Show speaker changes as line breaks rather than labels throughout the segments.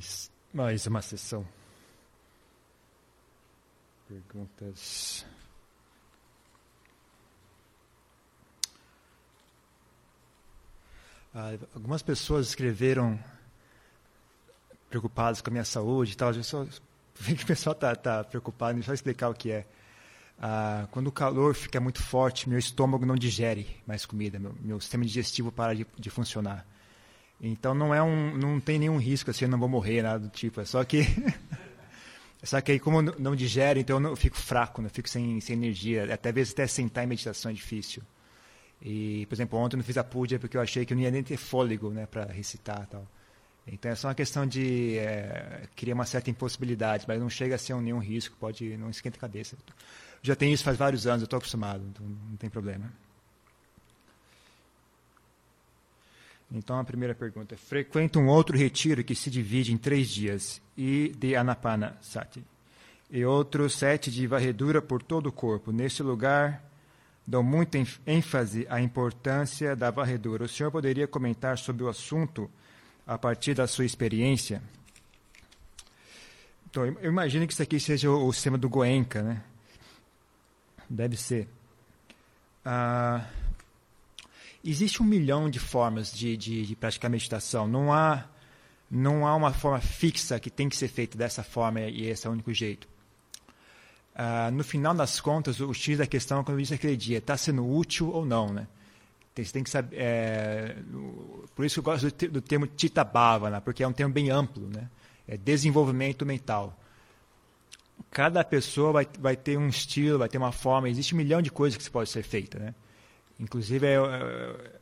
mais, mais uma sessão. Perguntas. Ah, algumas pessoas escreveram preocupadas com a minha saúde e tal. Eu só vi que o pessoal está tá preocupado, deixa eu explicar o que é. Ah, quando o calor fica muito forte, meu estômago não digere mais comida, meu, meu sistema digestivo para de, de, funcionar. Então não é um, não tem nenhum risco assim, eu não vou morrer nada do tipo. É só que, só que aí como não digere, então eu fico fraco, né? eu fico sem, sem energia. Até vezes até sentar em meditação é difícil. E, por exemplo, ontem eu não fiz a púdia porque eu achei que eu não ia nem ter fôlego né, para recitar tal. Então é só uma questão de é, uma certa impossibilidade, mas não chega a ser um, nenhum risco, pode não esquenta a cabeça. Já tenho isso faz vários anos, eu estou acostumado, então não tem problema. Então a primeira pergunta: frequenta um outro retiro que se divide em três dias e de Anapana Sati e outro sete de varredura por todo o corpo. Neste lugar dão muita ênfase à importância da varredura. O senhor poderia comentar sobre o assunto a partir da sua experiência? Então, eu imagino que isso aqui seja o, sistema do Goenka, né? Deve ser. Ah, existe um milhão de formas de, de, de, praticar meditação. Não há, não há uma forma fixa que tem que ser feita dessa forma e esse é o único jeito. Ah, no final das contas, o X da questão, quando eu disse aquele dia, está sendo útil ou não, né? Você tem que saber. É, por isso eu gosto do, do termo Tita Bhavana, porque é um termo bem amplo, né? É desenvolvimento mental. Cada pessoa vai, vai ter um estilo, vai ter uma forma, existe um milhão de coisas que pode ser feita, né? Inclusive, é, é,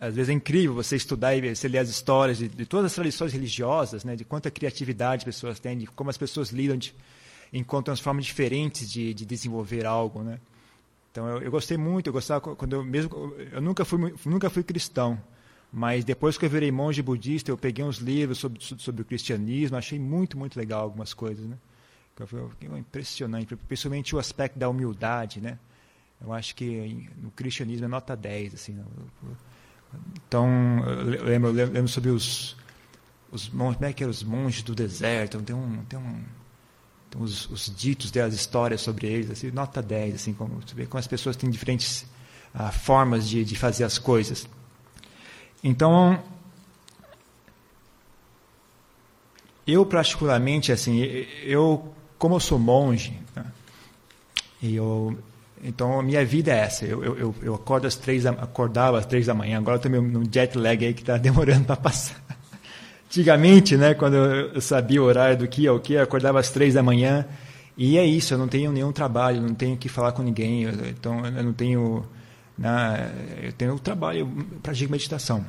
às vezes é incrível você estudar e você ler as histórias de, de, todas as tradições religiosas, né? De quanta criatividade as pessoas têm, de como as pessoas lidam de, encontram as formas diferentes de, de desenvolver algo, né? Então eu, eu, gostei muito, eu gostava quando eu mesmo eu nunca fui nunca fui cristão, mas depois que eu virei monge budista, eu peguei uns livros sobre, sobre o cristianismo, achei muito muito legal algumas coisas, né? Foi impressionante, principalmente o aspecto da humildade, né? Eu acho que no cristianismo é nota 10, assim. Né? Então, eu lembro, eu lembro sobre os, os monges, como é que eram os monges do deserto? Tem um, tem um os, os, ditos das histórias sobre eles, assim, nota 10, assim, como, você vê como as pessoas têm diferentes ah, formas de, de fazer as coisas. Então, eu particularmente, assim, eu, como eu sou monge, né, e eu, então a minha vida é essa, eu, eu, eu acordo às três, acordava às três da manhã, agora estou num jet lag aí que está demorando para passar. Antigamente, né, quando eu sabia o horário do que o que, eu acordava às três da manhã e é isso, eu não tenho nenhum trabalho, não tenho que falar com ninguém, então eu não tenho, né, eu tenho o trabalho, eu pratico meditação.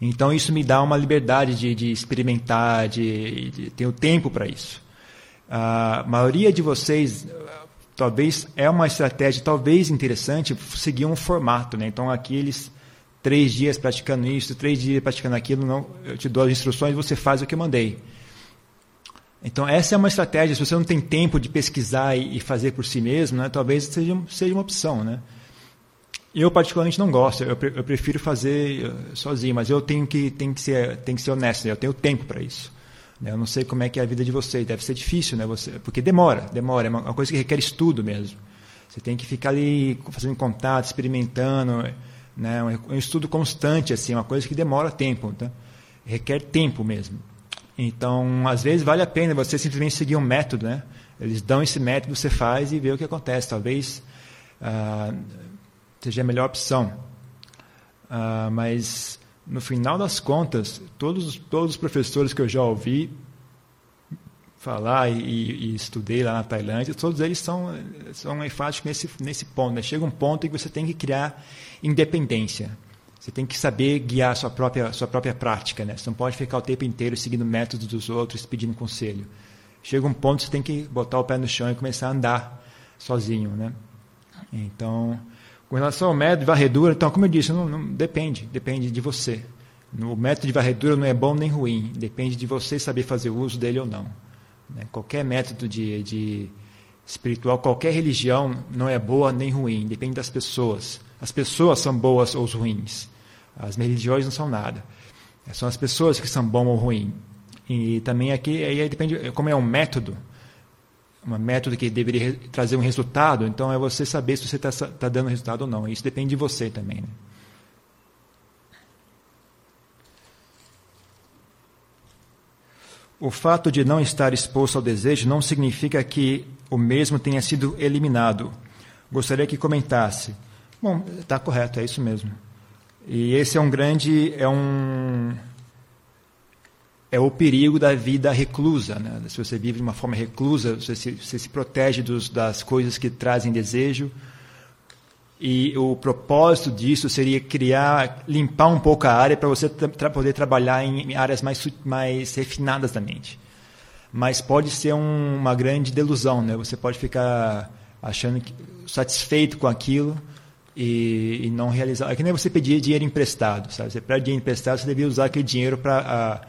Então isso me dá uma liberdade de, de experimentar, de, de ter o tempo para isso. A maioria de vocês talvez é uma estratégia talvez interessante seguir um formato, né? Então aqui eles três dias praticando isso, três dias praticando aquilo, não, eu te dou as instruções você faz o que eu mandei. Então, essa é uma estratégia. Se você não tem tempo de pesquisar e, fazer por si mesmo, né, talvez seja, seja uma opção. Né? Eu, particularmente, não gosto. Eu, eu prefiro fazer eh, sozinho, mas eu tenho que, tenho que, ser, tenho que ser honesto. Né? Eu tenho tempo para isso. Né? Eu não sei como é que é a vida de vocês. Deve ser difícil, né? Você, porque demora, demora. É uma, coisa que requer estudo mesmo. Você tem que ficar ali fazendo contato, experimentando né? Um estudo constante, assim, uma coisa que demora tempo, tá? requer tempo mesmo. Então, às vezes vale a pena você simplesmente seguir um método, né? Eles dão esse método, você faz e vê o que acontece. Talvez ah, seja a melhor opção. Ah, mas no final das contas, todos, todos os professores que eu já ouvi falar e, e, estudei lá na Tailândia, todos eles são, são enfáticos nesse, nesse ponto. Né? Chega um ponto em que você tem que criar independência. Você tem que saber guiar a sua própria, sua própria prática. Né? Você não pode ficar o tempo inteiro seguindo métodos dos outros, pedindo conselho. Chega um ponto que você tem que botar o pé no chão e começar a andar sozinho. Né? Então, com relação ao método de varredura, então, como eu disse, não, não, depende, depende de você. O método de varredura não é bom nem ruim, depende de você saber fazer uso dele ou não. Né? Qualquer método de, de espiritual, qualquer religião não é boa nem ruim, depende das pessoas. As pessoas são boas ou ruins. As religiões não são nada. São as pessoas que são bom ou ruim. E também aqui, aí depende, como é um método, um método que deveria trazer um resultado, então é você saber se você está tá dando resultado ou não. Isso depende de você também. Né? O fato de não estar exposto ao desejo não significa que o mesmo tenha sido eliminado. Gostaria que comentasse. Bom, está correto, é isso mesmo. E esse é um grande, é um é o perigo da vida reclusa. Né? Se você vive de uma forma reclusa, você se, você se protege dos, das coisas que trazem desejo. E o propósito disso seria criar, limpar um pouco a área para você tra poder trabalhar em áreas mais, mais refinadas da mente. Mas pode ser um, uma grande delusão, né? Você pode ficar achando que, satisfeito com aquilo e, e, não realizar. É que nem você pedir dinheiro emprestado, sabe? Você pede dinheiro emprestado, você devia usar aquele dinheiro para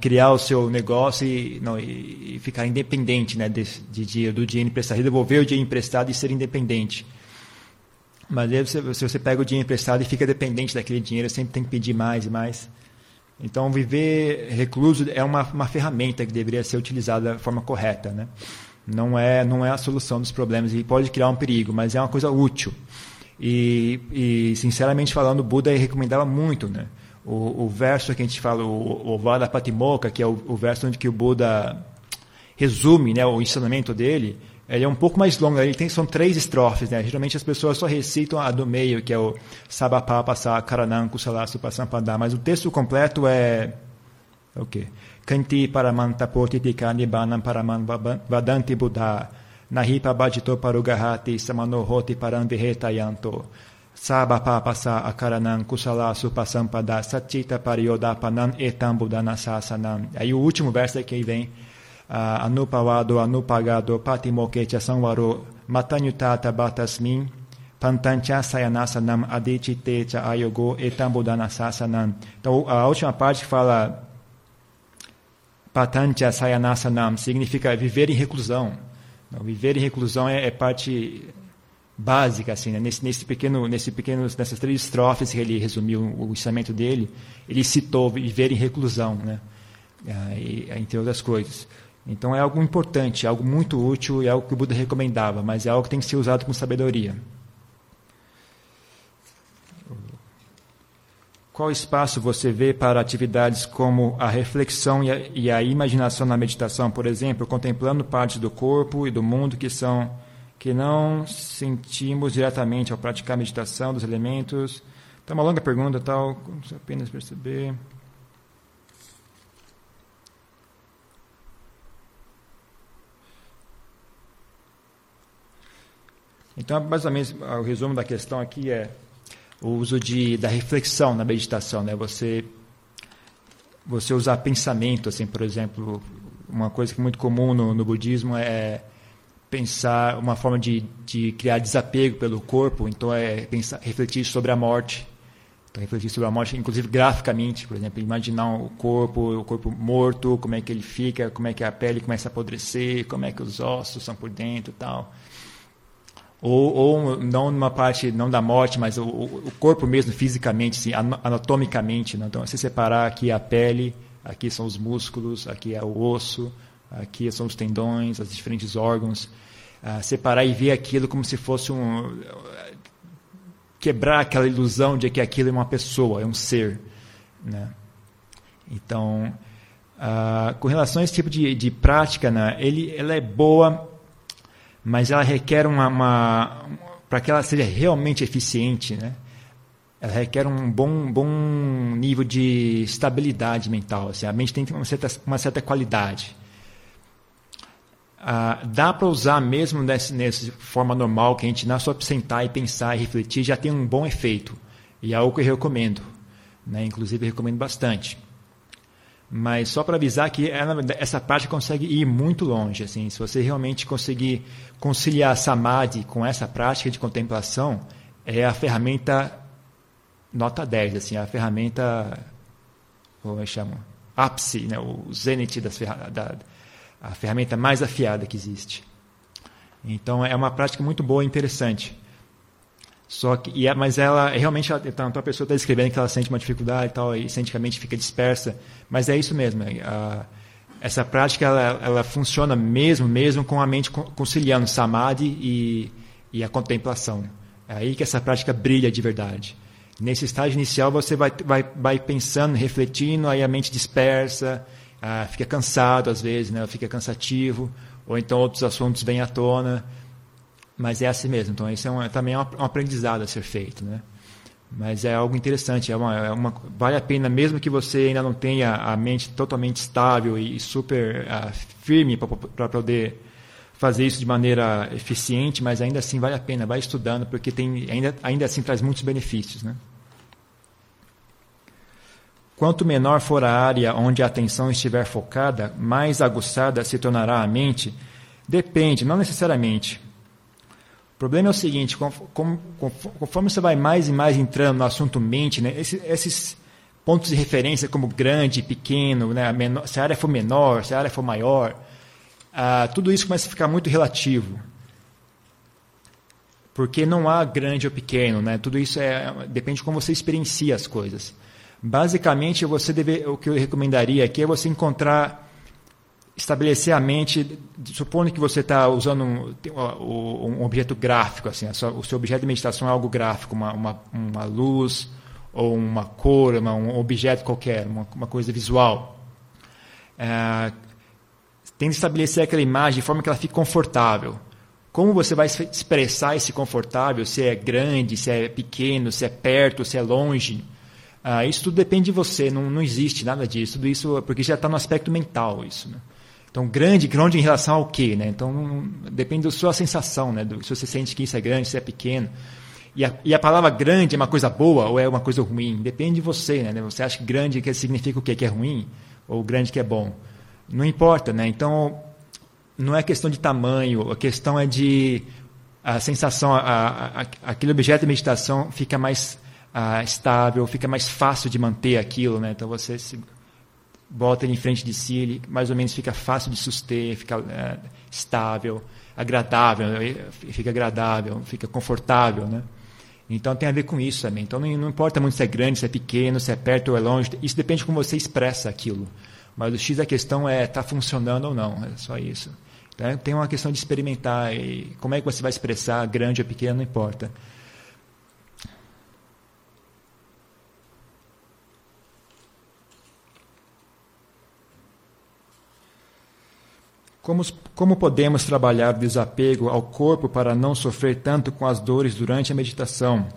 criar o seu negócio e, não, e, e ficar independente né, de, de, do dinheiro emprestado, devolver o dinheiro emprestado e ser independente. Mas aí você, se você pega o dinheiro emprestado e fica dependente daquele dinheiro, sempre tem que pedir mais e mais. Então, viver recluso é uma, uma ferramenta que deveria ser utilizada da forma correta. Né? Não, é, não é a solução dos problemas e pode criar um perigo, mas é uma coisa útil. E, e sinceramente falando, o Buda recomendava muito. Né? O, o, verso que a gente fala, o, o Vada Patimokkha, que é o, o, verso onde que o Buda resume né, o ensinamento dele, ele é um pouco mais longo, ele tem, são três estrofes, né? Geralmente as pessoas só recitam a do meio, que é o Sabapapa Karanam Kusala Supasampada, mas o texto completo é, é o quê? Kanti Paramantapoti Tika Nibbana Paraman Vadanti Buddha Nahipa Bhajito Parugahati Samanohoti Paranvihetayanto Sabapapasa akaranam kusala supasampada satita pariyodapanam etam buddhanasasanam. Aí o último verso é que vem uh, anupavado anupagado patimokecha samvaro matanyutata batasmin pantancha sayanasanam adichitecha ayogo etam buddhanasasanam. Então a última parte fala patancha sayanasanam significa viver em reclusão. Então, viver em reclusão é, é parte básica assim né? nesse, nesse pequeno nesse pequeno nessas três estrofes que ele resumiu o ensinamento dele ele citou viver em reclusão né? E, entre outras coisas. Então é algo importante algo muito útil e algo que o Buda recomendava mas é algo que tem que ser usado com sabedoria. Qual espaço você vê para atividades como a reflexão e a, e a imaginação na meditação por exemplo contemplando partes do corpo e do mundo que são que não sentimos diretamente ao praticar a meditação dos elementos. Então, uma longa pergunta, tal, apenas perceber. Então, basicamente, o resumo da questão aqui é o uso de, da reflexão na meditação, né? Você você usar pensamento, assim, por exemplo, uma coisa que é muito comum no, no budismo é pensar uma forma de, de criar desapego pelo corpo, então é pensar, refletir sobre a morte. Então, refletir sobre a morte, inclusive graficamente, por exemplo, imaginar o corpo, o corpo morto, como é que ele fica, como é que a pele começa a apodrecer, como é que os ossos são por dentro, tal. Ou, ou não numa parte não da morte, mas o, o corpo mesmo fisicamente, assim, anatomicamente. Né? Então, se separar aqui a pele, aqui são os músculos, aqui é o osso, Aqui são os tendões, os diferentes órgãos. Uh, separar e ver aquilo como se fosse um. quebrar aquela ilusão de que aquilo é uma pessoa, é um ser. Né? Então, uh, com relação a esse tipo de, de prática, né, ele, ela é boa, mas ela requer uma. uma para que ela seja realmente eficiente, né? ela requer um bom, bom nível de estabilidade mental. Assim, a mente tem uma certa, uma certa qualidade. Ah, dá para usar mesmo nessa, nessa forma normal, que a gente não só sentar e pensar e refletir, já tem um bom efeito. E é algo que eu recomendo. Né? Inclusive, eu recomendo bastante. Mas só para avisar que essa parte consegue ir muito longe. Assim, se você realmente conseguir conciliar samadhi com essa prática de contemplação, é a ferramenta nota 10, assim, a ferramenta, como eu chamo, ápice, né, o zenith das ferramentas a ferramenta mais afiada que existe. Então é uma prática muito boa e interessante. Só que, e, mas ela realmente, ela, então a pessoa está escrevendo que ela sente uma dificuldade e tal, e sente que a mente fica dispersa, mas é isso mesmo. É, a, essa prática ela, ela funciona mesmo, mesmo com a mente conciliando samadhi e, e a contemplação. É aí que essa prática brilha de verdade. Nesse estágio inicial você vai, vai, vai pensando, refletindo, aí a mente dispersa, ah, fica cansado às vezes, né? fica cansativo, ou então outros assuntos vêm à tona. Mas é assim mesmo. Então, isso é um, também é um aprendizado a ser feito. Né? Mas é algo interessante. É uma, é uma, vale a pena, mesmo que você ainda não tenha a mente totalmente estável e super uh, firme para poder fazer isso de maneira eficiente, mas ainda assim vale a pena. Vai estudando, porque tem, ainda, ainda assim traz muitos benefícios. Né? Quanto menor for a área onde a atenção estiver focada, mais aguçada se tornará a mente. Depende, não necessariamente. O problema é o seguinte: conforme você vai mais e mais entrando no assunto mente, né, esses, pontos de referência como grande, pequeno, né, se a área for menor, se a área for maior, ah, tudo isso começa a ficar muito relativo. Porque não há grande ou pequeno, né? tudo isso é, depende de como você experiencia as coisas. Basicamente, você deve, o que eu recomendaria aqui é você encontrar estabelecer a mente, supondo que você está usando um, um, objeto gráfico, assim, o seu objeto de meditação é algo gráfico, uma, uma, uma luz ou uma cor, uma, um objeto qualquer, uma, uma coisa visual. É, que estabelecer aquela imagem de forma que ela fique confortável. Como você vai expressar esse confortável? Se é grande, se é pequeno, se é perto, se é longe? Ah, isso tudo depende de você, não, não existe nada disso. Tudo isso, porque já está no aspecto mental isso. Né? Então, grande, grande em relação ao quê? Né? Então, depende da sua sensação, né? Do, se você sente que isso é grande, se é pequeno. E a, e a, palavra grande é uma coisa boa ou é uma coisa ruim? Depende de você. Né? Você acha que grande que significa o quê? Que é ruim? Ou grande que é bom? Não importa. Né? Então, não é questão de tamanho, a questão é de a sensação, a, a, aquele objeto de meditação fica mais ah, estável, fica mais fácil de manter aquilo. Né? Então, você se bota ele em frente de si, ele mais ou menos fica fácil de suster, fica é, estável, agradável, fica agradável, fica confortável, né? Então tem a ver com isso também. Então não, não, importa muito se é grande, se é pequeno, se é perto ou é longe. Isso depende de como você expressa aquilo. Mas o X da questão é está funcionando ou não. É só isso. Então, tem uma questão de experimentar. E como é que você vai expressar, grande ou pequeno, não importa. Como, como podemos trabalhar o desapego ao corpo para não sofrer tanto com as dores durante a meditação?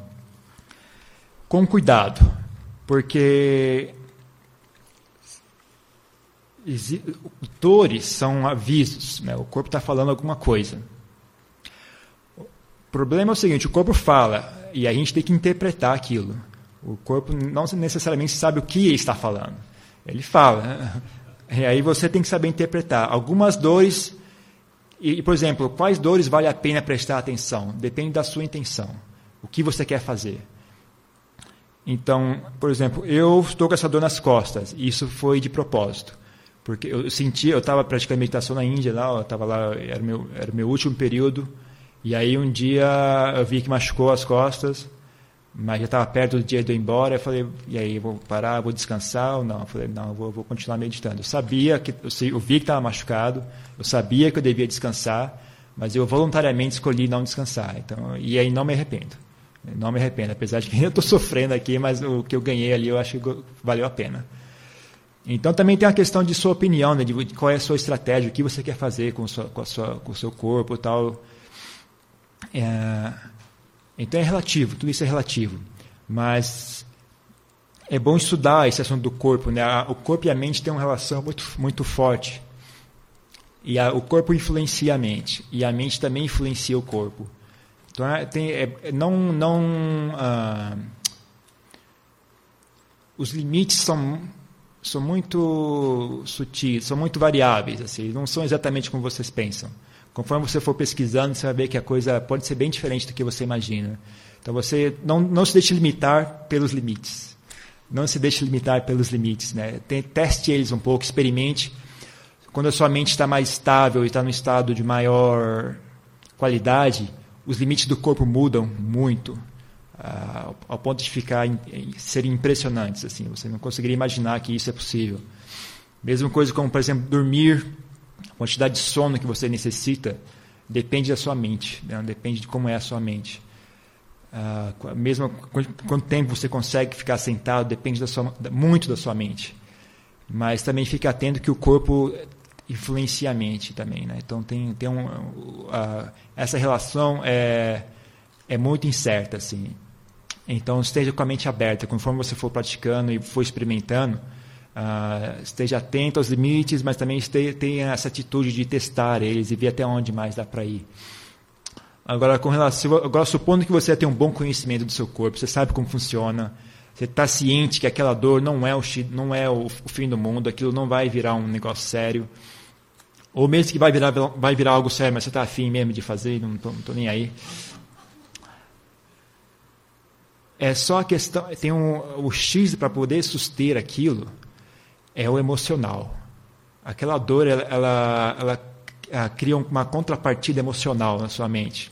Com cuidado, porque dores são avisos, né? o corpo está falando alguma coisa. O problema é o seguinte: o corpo fala e a gente tem que interpretar aquilo. O corpo não necessariamente sabe o que está falando. Ele fala. E aí você tem que saber interpretar. Algumas dores, e, por exemplo, quais dores vale a pena prestar atenção? Depende da sua intenção. O que você quer fazer. Então, por exemplo, eu estou com essa dor nas costas. E isso foi de propósito. Porque eu senti, eu estava praticando meditação na Índia, lá, eu estava lá, era meu, era meu último período. E aí um dia eu vi que machucou as costas mas já estava perto do dia de eu ir embora, eu falei, e aí, vou parar, vou descansar ou não? Eu falei, não, eu vou, vou continuar meditando. Eu sabia que, eu, vi que estava machucado, eu sabia que eu devia descansar, mas eu voluntariamente escolhi não descansar. Então, e aí não me arrependo. Não me arrependo, apesar de que eu estou sofrendo aqui, mas o que eu ganhei ali eu acho que valeu a pena. Então também tem a questão de sua opinião, né, de qual é a sua estratégia, o que você quer fazer com, sua, com, a sua, com o seu corpo e tal. É, então é relativo, tudo isso é relativo. Mas é bom estudar esse assunto do corpo. Né? O corpo e a mente têm uma relação muito, muito forte. E a, o corpo influencia a mente. E a mente também influencia o corpo. Então, é, tem, é, não. não ah, os limites são, são muito sutis, são muito variáveis. Assim, não são exatamente como vocês pensam. Conforme você for pesquisando, você vai ver que a coisa pode ser bem diferente do que você imagina. Então você não, não se deixe limitar pelos limites. Não se deixe limitar pelos limites. Né? Teste eles um pouco, experimente. Quando a sua mente está mais estável e está no estado de maior qualidade, os limites do corpo mudam muito. uh, ao ponto de ficar serem impressionantes assim você não conseguiria imaginar que isso é possível mesma coisa como por exemplo dormir a quantidade de sono que você necessita depende da sua mente né? depende de como é a sua mente uh, mesmo quanto tempo você consegue ficar sentado depende da sua, muito da sua mente mas também fica atento que o corpo influencia a mente também né? então tem tem um uh, essa relação é é muito incerta assim então, esteja com a mente aberta. Conforme você for praticando e for experimentando, uh, esteja atento aos limites, mas também esteja, tenha essa atitude de testar eles e ver até onde mais dá para ir. Agora, com relação, agora, supondo que você tem um bom conhecimento do seu corpo, você sabe como funciona, você está ciente que aquela dor não é, o, não é o, o, fim do mundo, aquilo não vai virar um negócio sério, ou mesmo que vai virar, vai virar algo sério, mas você está afim mesmo de fazer, não estou nem aí. É só a questão, tem um, o X para poder suster aquilo é o emocional. Aquela dor, ela, ela, ela, ela cria uma contrapartida emocional na sua mente.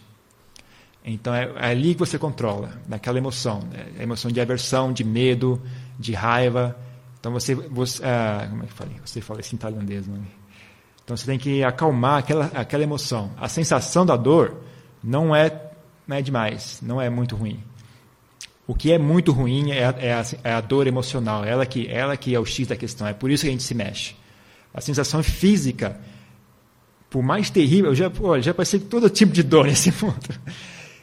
Então é, é ali que você controla, naquela emoção, né? a emoção de aversão, de medo, de raiva. Então você, você ah, como é que falei? Você fala isso em tailandês, não é? Então você tem que acalmar aquela, aquela emoção. A sensação da dor não é, não é demais, não é muito ruim. O que é muito ruim é a, é a, é a dor emocional, ela que, ela que é o X da questão, é por isso que a gente se mexe. A sensação física, por mais terrível, eu já, já passei todo tipo de dor nesse ponto.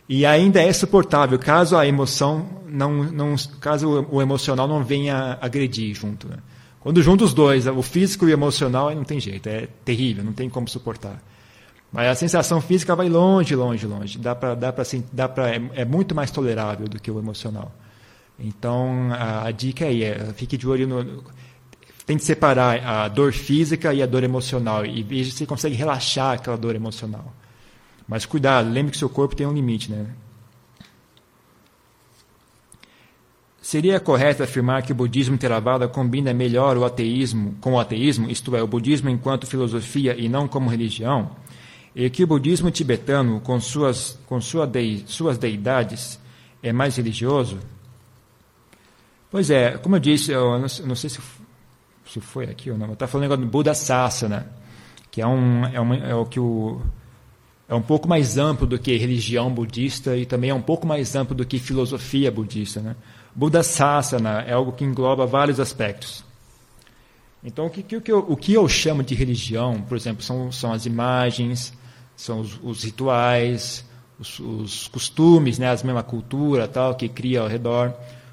E ainda é suportável, caso a emoção não, não caso o emocional não venha agredir junto. Né? Quando junta os dois, o físico e o emocional, não tem jeito, é terrível, não tem como suportar. Mas a sensação física vai longe, longe, longe. Dá para, dá para, dá para, é, é, muito mais tolerável do que o emocional. Então a, a dica aí é fique de olho no, tem que separar a dor física e a dor emocional e veja se consegue relaxar aquela dor emocional. Mas cuidado, lembre que seu corpo tem um limite, né? Seria correto afirmar que o budismo Theravada combina melhor o ateísmo com o ateísmo, isto é, o budismo enquanto filosofia e não como religião? E que o budismo tibetano, com suas, com sua dei, suas deidades, é mais religioso? Pois é, como eu disse, eu não, não sei se, se foi aqui ou não, está falando agora do Buda Sasana, que é, um, é, uma, é o que o é um pouco mais amplo do que religião budista e também é um pouco mais amplo do que filosofia budista. Né? Buda Sasana é algo que engloba vários aspectos. Então, o que, o que, eu, o que eu chamo de religião, por exemplo, são, são as imagens, são os, os rituais, os, os, costumes, né, a mesma cultura tal que cria ao redor.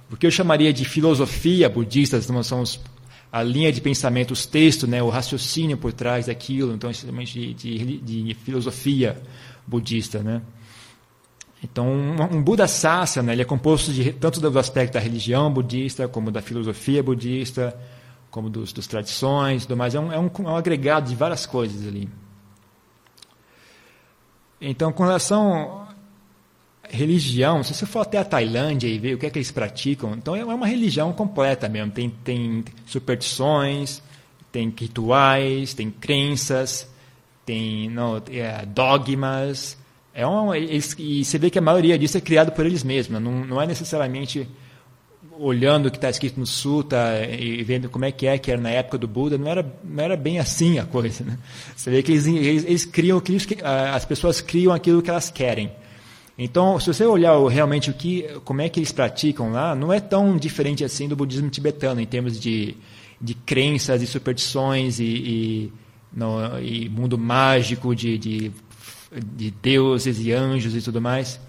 O que eu chamaria de filosofia budista são os, a linha de pensamento, os textos, né, o raciocínio por trás daquilo, então de, de, de filosofia budista, né? Então, um, Buda Sasana, ele é composto de tanto do aspecto da religião budista como da filosofia budista, como dos, dos tradições, do mais. É um, é um, é um agregado de várias coisas ali. Então, com relação à religião, se você for até a Tailândia e ver o que é que eles praticam, então é uma religião completa mesmo. Tem, tem superstições, tem rituais, tem crenças, tem não, é, dogmas. É um, eles, e você vê que a maioria disso é criado por eles mesmos, não, não é necessariamente olhando o que está escrito no Sutta e vendo como é que é que era na época do Buda, não era, não era bem assim a coisa. Né? Você vê que eles, eles, eles criam, as pessoas criam aquilo que elas querem. Então, se você olhar realmente o que, como é que eles praticam lá, não é tão diferente assim do budismo tibetano em termos de, de crenças e superstições e, e, no, e mundo mágico de, de, de deuses e anjos e tudo mais.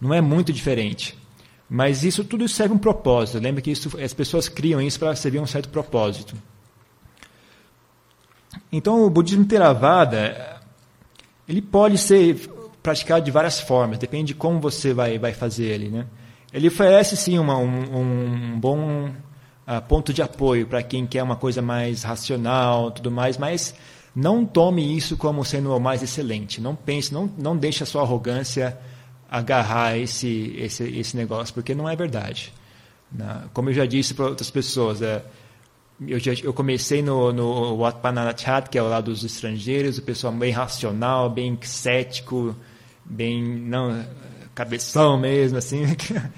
Não é muito diferente. Mas isso tudo serve um propósito. Lembra que isso, as pessoas criam isso para servir um certo propósito. Então, o budismo Theravada, ele pode ser praticado de várias formas, depende de como você vai, vai fazer ele. Né? Ele oferece, sim, uma, um, um, bom uh, ponto de apoio para quem quer uma coisa mais racional, tudo mais, mas não tome isso como sendo o mais excelente. Não pense, não, não deixe a sua arrogância agarrar esse, esse, esse negócio, porque não é verdade. Né? Como eu já disse para outras pessoas, é, eu, já, eu comecei no, no Watpananachat, que é o lado dos estrangeiros, o pessoal bem racional, bem cético, bem não cabeção mesmo, assim,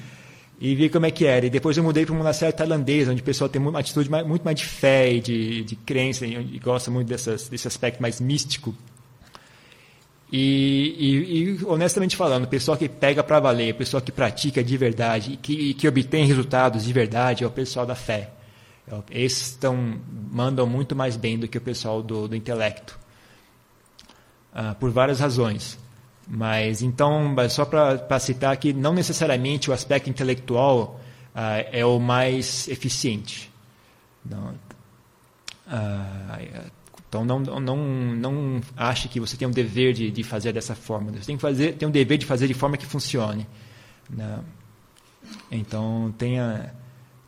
e vi como é que era. E depois eu mudei para um monastério tailandês, onde o pessoal tem uma atitude mais, muito mais de fé e de, de crença, e gosta muito dessas, desse aspecto mais místico. E, e, e, honestamente falando, pessoal que pega para valer, pessoal que pratica de verdade que, que obtém resultados de verdade é o pessoal da fé. Esses estão, mandam muito mais bem do que o pessoal do, do intelecto, uh, por várias razões. Mas então, só para citar que não necessariamente o aspecto intelectual uh, é o mais eficiente. Não, uh, então não, não, não ache que você tem um dever de, de fazer dessa forma. Você tem que fazer, tem um dever de fazer de forma que funcione. Né? Então tenha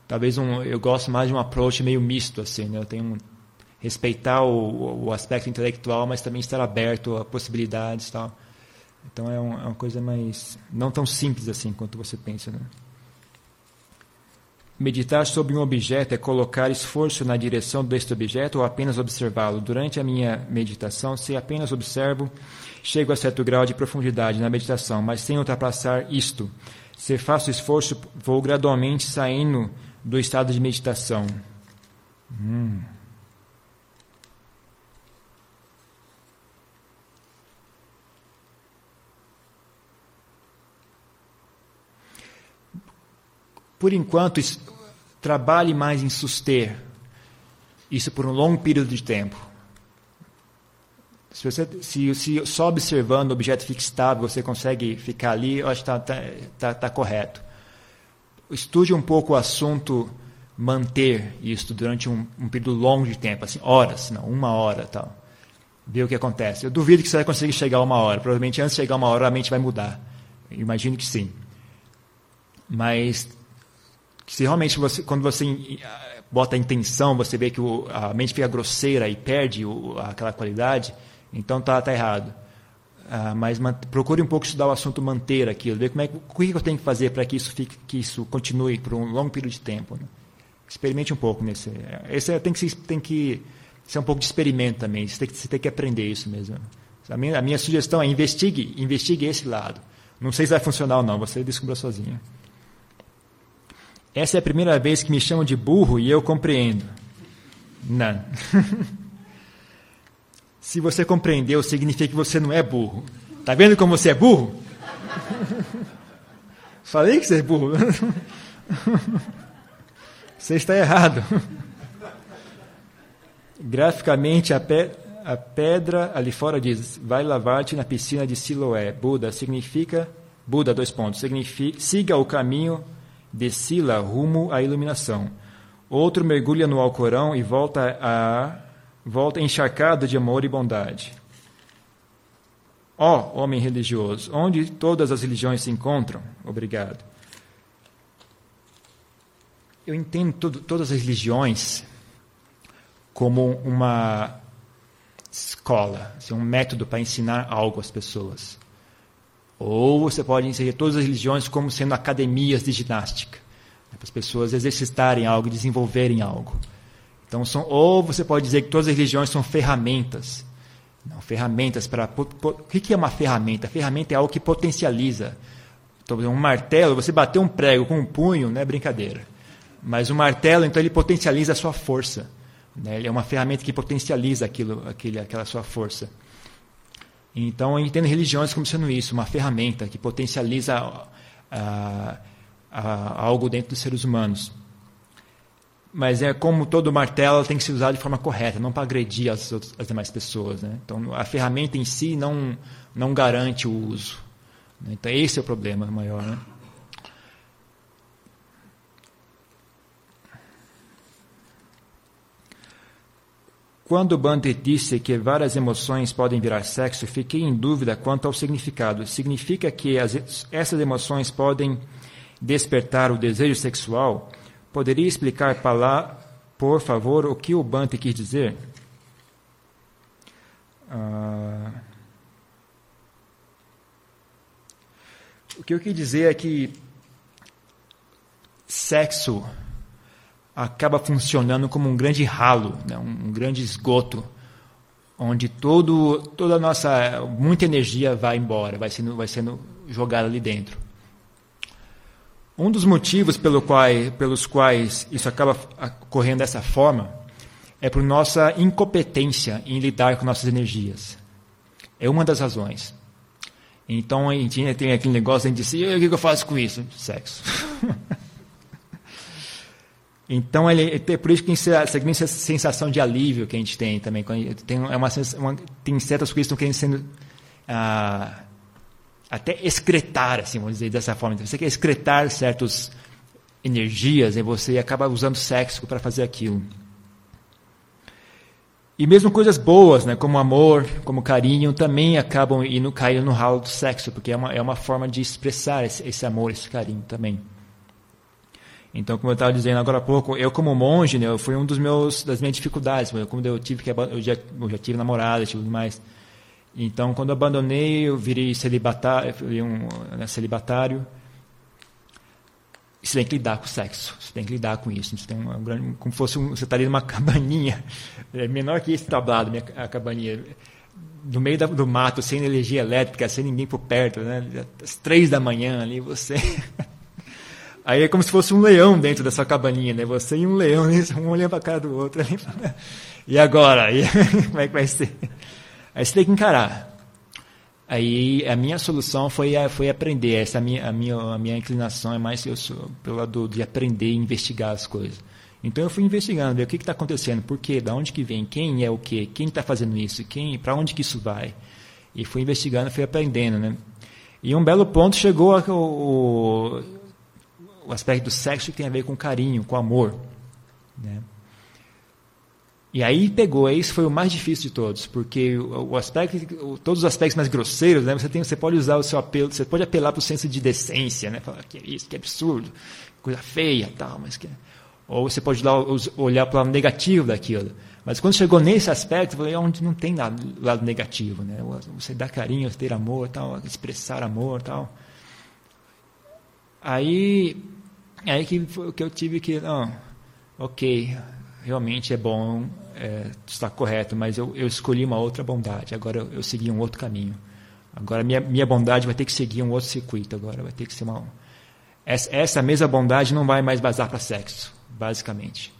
talvez um, eu gosto mais de um approach meio misto assim, né? Eu tenho um, respeitar o, o, aspecto intelectual, mas também estar aberto a possibilidades, tal. Então é, um, é uma coisa mais não tão simples assim quanto você pensa, né? Meditar sobre um objeto é colocar esforço na direção deste objeto ou apenas observá-lo. Durante a minha meditação, se apenas observo, chego a certo grau de profundidade na meditação, mas sem ultrapassar isto. Se faço esforço, vou gradualmente saindo do estado de meditação. Hum. Por enquanto, trabalhe mais em suster isso por um longo período de tempo. Se, você, se, se só observando o objeto fixado você consegue ficar ali, eu acho que está tá, tá, tá correto. Estude um pouco o assunto manter isso durante um, um, período longo de tempo, assim, horas, não, uma hora tal. Ver o que acontece. Eu duvido que você vai conseguir chegar a uma hora. Provavelmente antes de chegar a uma hora a mente vai mudar. Imagino que sim. Mas se realmente você, quando você bota a intenção, você vê que o, a mente fica grosseira e perde o, aquela qualidade, então tá, tá errado. Ah, mas man, procure um pouco estudar o assunto manter aquilo, ver como é o que eu tenho que fazer para que isso fique, que isso continue por um longo período de tempo. Né? Experimente um pouco nesse. Esse tem que tem que ser um pouco de experimento também. Você tem que, você tem que aprender isso mesmo. A minha, a minha sugestão é investigue, investigue esse lado. Não sei se vai funcionar ou não, você descubra sozinho. Essa é a primeira vez que me chamam de burro e eu compreendo. Não. Se você compreendeu, significa que você não é burro. Tá vendo como você é burro? Falei que você é burro. Você está errado. Graficamente, a, pe a pedra ali fora diz: Vai lavar-te na piscina de Siloé. Buda significa. Buda, dois pontos. Significa, siga o caminho descila rumo à iluminação. Outro mergulha no Alcorão e volta a volta encharcado de amor e bondade. Ó oh, homem religioso, onde todas as religiões se encontram? Obrigado. Eu entendo tudo, todas as religiões como uma escola, assim, um método para ensinar algo às pessoas. Ou você pode inserir todas as religiões como sendo academias de ginástica, né, para as pessoas exercitarem algo, desenvolverem algo. Então, são, ou você pode dizer que todas as religiões são ferramentas. Não, ferramentas para. O que é uma ferramenta? Ferramenta é algo que potencializa. Então, um martelo, você bater um prego com um punho, não é brincadeira. Mas o martelo, então, ele potencializa a sua força. Né? Ele é uma ferramenta que potencializa aquilo, aquele, aquela sua força. Então, eu entendo religiões como sendo isso, uma ferramenta que potencializa uh, uh, algo dentro dos seres humanos. Mas é como todo martelo tem que ser usado de forma correta, não para agredir as, as demais pessoas. Né? Então, a ferramenta em si não, não garante o uso. Então, esse é o problema maior. Né? Quando Bante disse que várias emoções podem virar sexo, fiquei em dúvida quanto ao significado. Significa que as, essas emoções podem despertar o desejo sexual? Poderia explicar, lá, por favor, o que o Bante quis dizer? Ah, o que eu quis dizer é que sexo acaba funcionando como um grande ralo, né? um grande esgoto, onde todo, toda a nossa muita energia vai embora, vai sendo, vai sendo jogada ali dentro. Um dos motivos pelo qual, pelos quais isso acaba ocorrendo dessa forma é por nossa incompetência em lidar com nossas energias. É uma das razões. Então a gente tem aquele negócio de dizer, o que eu faço com isso? Sexo. então ele, é por isso que tem essa sensação de alívio que a gente tem também. Tem, é uma, uma, tem certas coisas que estão querendo sendo ah, até excretar, assim, vamos dizer dessa forma. Você quer excretar certas energias e você acaba usando sexo para fazer aquilo. E mesmo coisas boas, né, como amor, como carinho, também acabam indo caindo no ralo do sexo, porque é uma, é uma forma de expressar esse, esse amor, esse carinho também. Então, como eu estava dizendo agora há pouco, eu como monge, né, eu fui um dos meus das minhas dificuldades, quando eu tive que eu já, eu já tive namorada, tive mais. Então, quando eu abandonei, eu virei celibatário, um, né, celibatário você tem que lidar com o sexo, você tem que lidar com isso. Você tem um grande, como fosse um, você estaria numa cabaninha, é menor que esse tablado, minha, a cabaninha, no meio da, do mato, sem energia elétrica, sem ninguém por perto, né? às três da manhã ali, você. Aí é como se fosse um leão dentro dessa cabaninha, né? Você e um leão, um olhando para a cara do outro. Ali. E agora? Aí, como é que vai ser? Aí você tem que encarar. Aí a minha solução foi, foi aprender. Essa a minha, a minha, a minha inclinação é mais eu sou, pelo lado de aprender e investigar as coisas. Então eu fui investigando, ver o que está acontecendo, por quê, da onde que vem, quem é o quê, quem está fazendo isso, quem, para onde que isso vai. E fui investigando, fui aprendendo, né? E um belo ponto chegou o, o, o aspecto do sexo que tem a ver com carinho, com amor, né? E aí pegou, isso foi o mais difícil de todos, porque o, aspecto, todos os aspectos mais grosseiros, né, você, tem, você pode usar o seu apelo, você pode apelar para o senso de decência, né, falar que é isso, que é absurdo, coisa feia, tal, mas que ou você pode olhar para o lado negativo daquilo. Mas quando chegou nesse aspecto, eu falei, é onde não tem lado, lado negativo, né? Você dar carinho, ter amor, tal, expressar amor, tal. Aí, aí que, que eu tive que, não, ok, realmente é bom, é, está correto, mas eu, eu, escolhi uma outra bondade, agora eu, eu segui um outro caminho. Agora minha, minha bondade vai ter que seguir um outro circuito, agora vai ter que ser uma... Essa, essa mesma bondade não vai mais basar para sexo, basicamente.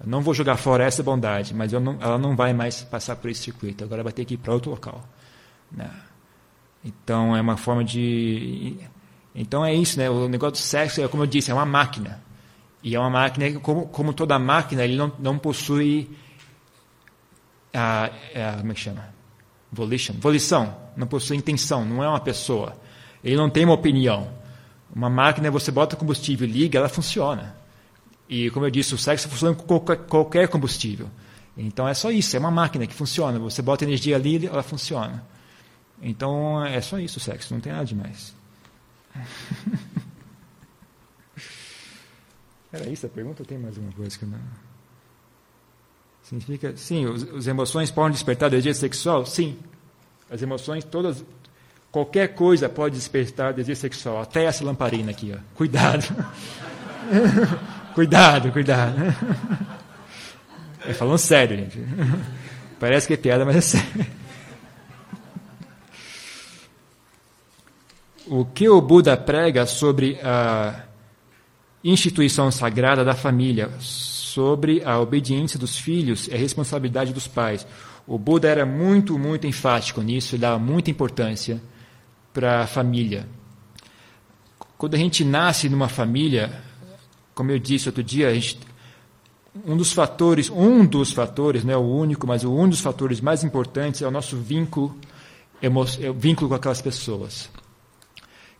Eu não vou jogar fora essa bondade, mas não, ela não vai mais passar por esse circuito, agora vai ter que ir para outro local. Né? Então é uma forma de... Então é isso, né? o negócio do sexo, é, como eu disse, é uma máquina. E é uma máquina que, como, como toda máquina, ele não, não possui a, a, como é que chama? Volition, volição, não possui intenção, não é uma pessoa. Ele não tem uma opinião. Uma máquina, você bota combustível liga, ela funciona. E, como eu disse, o sexo funciona com qualquer, combustível. Então é só isso, é uma máquina que funciona. Você bota energia ali, ela funciona. Então é só isso o sexo, não tem nada demais. Era isso a pergunta tem mais uma coisa que não. Significa, sim, os, as emoções podem despertar desejo sexual? Sim. As emoções todas, qualquer coisa pode despertar desejo sexual, até essa lamparina aqui, ó. Cuidado. cuidado, cuidado. É falando sério, gente. Parece que é piada, mas é sério. O que o Buda prega sobre a instituição sagrada da família, sobre a obediência dos filhos e a responsabilidade dos pais. O Buda era muito, muito enfático nisso e dava muita importância para a família. Quando a gente nasce numa família, como eu disse outro dia, gente, um dos fatores, um dos fatores, não é o único, mas um dos fatores mais importantes é o nosso vínculo, é vínculo com aquelas pessoas.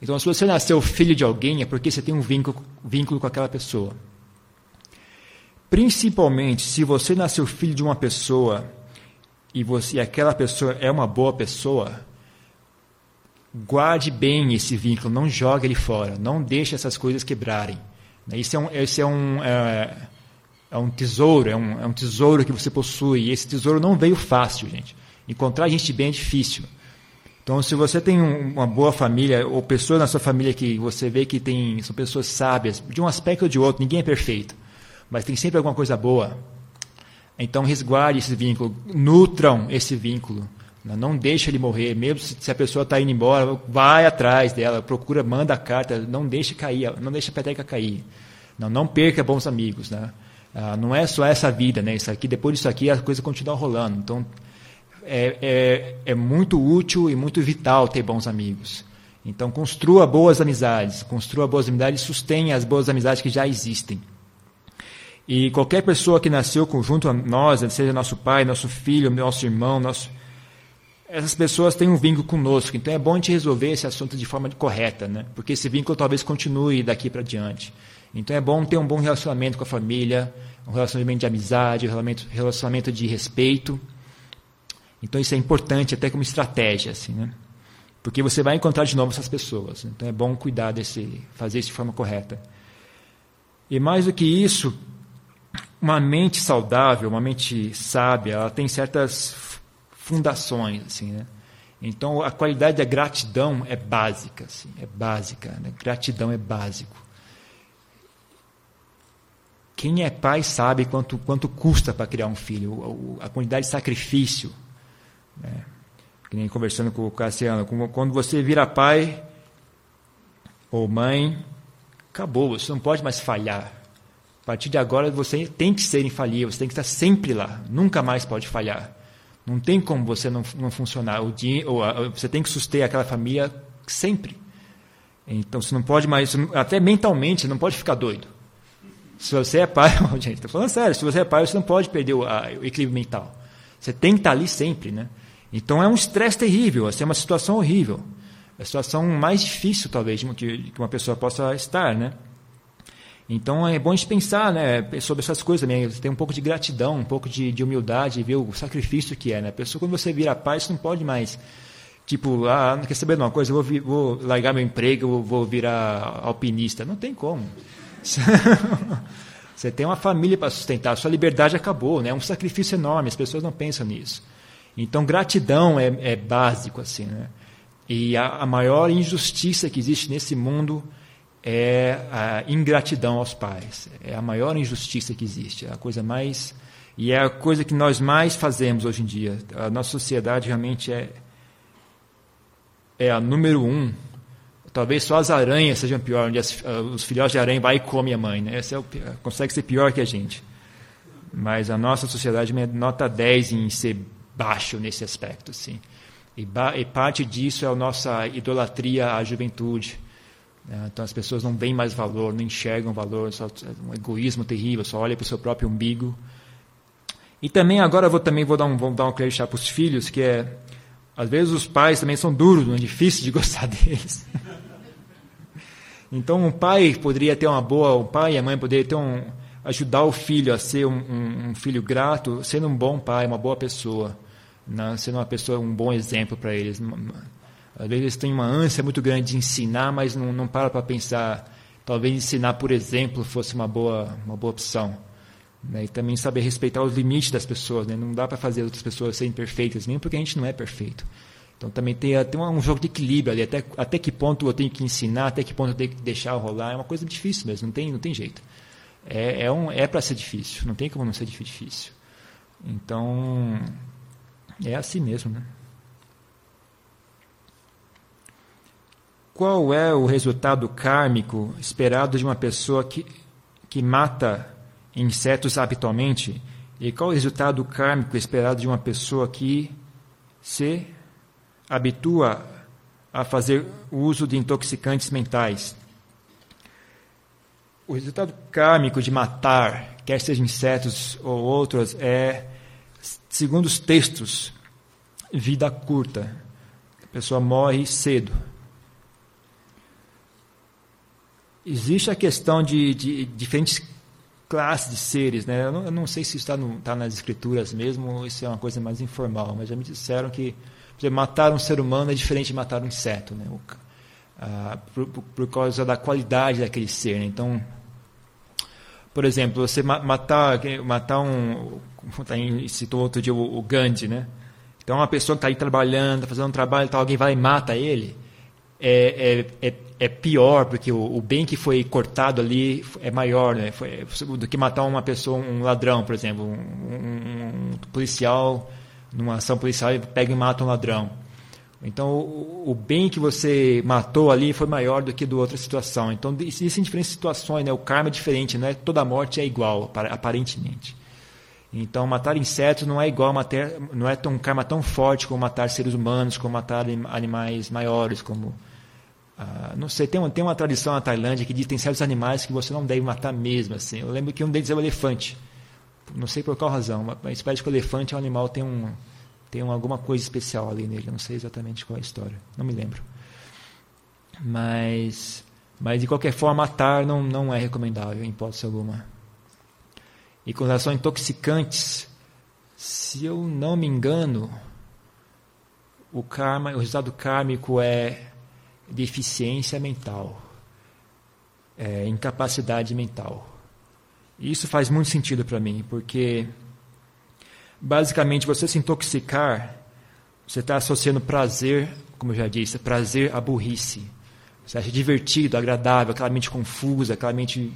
Então, se você nasceu filho de alguém, é porque você tem um vínculo, vínculo com aquela pessoa. Principalmente se você nasceu filho de uma pessoa e você aquela pessoa é uma boa pessoa, guarde bem esse vínculo, não jogue ele fora, não deixe essas coisas quebrarem. Isso é um, esse é um, é, é um tesouro, é um, é um tesouro que você possui. E esse tesouro não veio fácil, gente. Encontrar gente bem é difícil. Então, se você tem uma boa família, ou pessoas na sua família que você vê que tem, são pessoas sábias, de um aspecto ou de outro, ninguém é perfeito, mas tem sempre alguma coisa boa, então resguarde esse vínculo, nutram esse vínculo, Não deixa ele morrer, mesmo se a pessoa está indo embora, vai atrás dela, procura, manda a carta, não deixa cair, não deixa a peteca cair. Não, não perca bons amigos, né? Ah, não é só essa vida, né? Isso aqui, depois disso aqui, a coisa continua rolando. Então, é, é, é muito útil e muito vital ter bons amigos. Então, construa boas amizades, construa boas amizades, sustenha as boas amizades que já existem. E qualquer pessoa que nasceu junto a nós, seja nosso pai, nosso filho, nosso irmão, nosso essas pessoas têm um vínculo conosco, então é bom a gente resolver esse assunto de forma correta, né? porque esse vínculo talvez continue daqui para diante. Então é bom ter um bom relacionamento com a família, um relacionamento de amizade, um relacionamento de respeito. Então isso é importante até como estratégia, assim, né? Porque você vai encontrar de novo essas pessoas. Então é bom cuidar desse, fazer isso de forma correta. E mais do que isso, uma mente saudável, uma mente sábia, ela tem certas fundações, assim, né? Então, a qualidade da gratidão é básica, assim, é básica. Né? Gratidão é básico. Quem é pai sabe quanto, quanto custa para criar um filho, a quantidade de sacrifício. Né? Que nem conversando com o Cassiano, quando você vira pai ou mãe, acabou, você não pode mais falhar. A partir de agora você tem que ser infalível, você tem que estar sempre lá, nunca mais pode falhar. Não tem como você não, não funcionar. O dia, ou a, você tem que suster aquela família sempre. Então você não pode mais, até mentalmente, você não pode ficar doido. Se você é pai, gente, estou falando sério, se você é pai, você não pode perder o, a, o equilíbrio mental. Você tem que estar ali sempre, né? Então é um estresse terrível, assim, é uma situação horrível. É a situação mais difícil, talvez, que uma pessoa possa estar, né? Então é bom a gente pensar né, sobre essas coisas também, ter um pouco de gratidão, um pouco de, de humildade, ver o sacrifício que é. Né? A pessoa, quando você vira pai, você não pode mais, tipo, ah, não quer saber de uma coisa, vou, vou largar meu emprego, vou virar alpinista. Não tem como. Você tem uma família para sustentar, sua liberdade acabou, né? é um sacrifício enorme, as pessoas não pensam nisso. Então, gratidão é, é básico, assim, né? E a, a maior injustiça que existe nesse mundo é a ingratidão aos pais. É a maior injustiça que existe, é a coisa mais e é a coisa que nós mais fazemos hoje em dia. A nossa sociedade realmente é é a número um. Talvez só as aranhas sejam pior, onde as, uh, os filhotes de aranha vai e come a mãe, né? É o, consegue ser pior que a gente. Mas a nossa sociedade nota 10 em ser baixo nesse aspecto, sim. E, e parte disso é a nossa idolatria à juventude né? Então as pessoas não veem mais valor, não enxergam valor, só, é um egoísmo terrível, só olha para o seu próprio umbigo. E também agora vou também vou dar um vou dar um crédito para os filhos, que é às vezes os pais também são duros, não é difícil de gostar deles. Então um pai poderia ter uma boa, o pai e a mãe poderiam ter um ajudar o filho a ser um, um, um filho grato, sendo um bom pai, uma boa pessoa, né? sendo uma pessoa um bom exemplo para eles. Às vezes eles têm uma ânsia muito grande de ensinar, mas não, não para para pensar. Talvez ensinar, por exemplo, fosse uma boa, uma boa opção. Né? E também saber respeitar os limites das pessoas. Né? Não dá para fazer outras pessoas serem perfeitas, mesmo porque a gente não é perfeito. Então também tem, tem um jogo de equilíbrio ali. Até, até que ponto eu tenho que ensinar, até que ponto eu tenho que deixar rolar. É uma coisa difícil mesmo, não tem, não tem jeito. É, é, um, é para ser difícil, não tem como não ser difícil. Então, é assim mesmo, né? Qual é o resultado kármico esperado de uma pessoa que, que mata insetos habitualmente? E qual o resultado kármico esperado de uma pessoa que se habitua a fazer uso de intoxicantes mentais? O resultado kármico de matar, quer seja insetos ou outros, é, segundo os textos, vida curta. A pessoa morre cedo. existe a questão de, de, diferentes classes de seres, né? Eu não, eu não sei se está tá nas escrituras mesmo ou isso é uma coisa mais informal, mas já me disseram que exemplo, matar um ser humano é diferente de matar um inseto, né? O, ah, por, por, causa da qualidade daquele ser. Né? Então, por exemplo, você matar, matar um, tá citou outro dia o, Gandhi, né? Então, uma pessoa que está aí trabalhando, fazendo um trabalho, tá, alguém vai e mata ele, é, é, é é pior, porque o, o, bem que foi cortado ali é maior né? foi, do que matar uma pessoa, um ladrão, por exemplo. Um, um, um policial numa ação policial e pega e mata um ladrão. Então, o, o, bem que você matou ali foi maior do que do outra situação. Então, existem diferentes situações, né? O karma é diferente, não é toda morte é igual, aparentemente. Então, matar insetos não é igual matar, não é um karma tão forte como matar seres humanos, como matar animais maiores, como ah, não sei, tem uma, tem uma tradição na Tailândia que diz que tem certos animais que você não deve matar mesmo. Assim. Eu lembro que um deles é o elefante. Não sei por qual razão, mas parece que o elefante é um animal tem um tem alguma coisa especial ali nele. Não sei exatamente qual é a história, não me lembro. Mas mas de qualquer forma matar não não é recomendável em hipótese alguma. E com relação a intoxicantes, se eu não me engano, o karma, o resultado kármico é deficiência mental, é, incapacidade mental. E isso faz muito sentido para mim, porque basicamente você se intoxicar, você está associando prazer, como eu já disse, prazer à burrice. Você acha divertido, agradável, aquela mente confusa, aquela mente.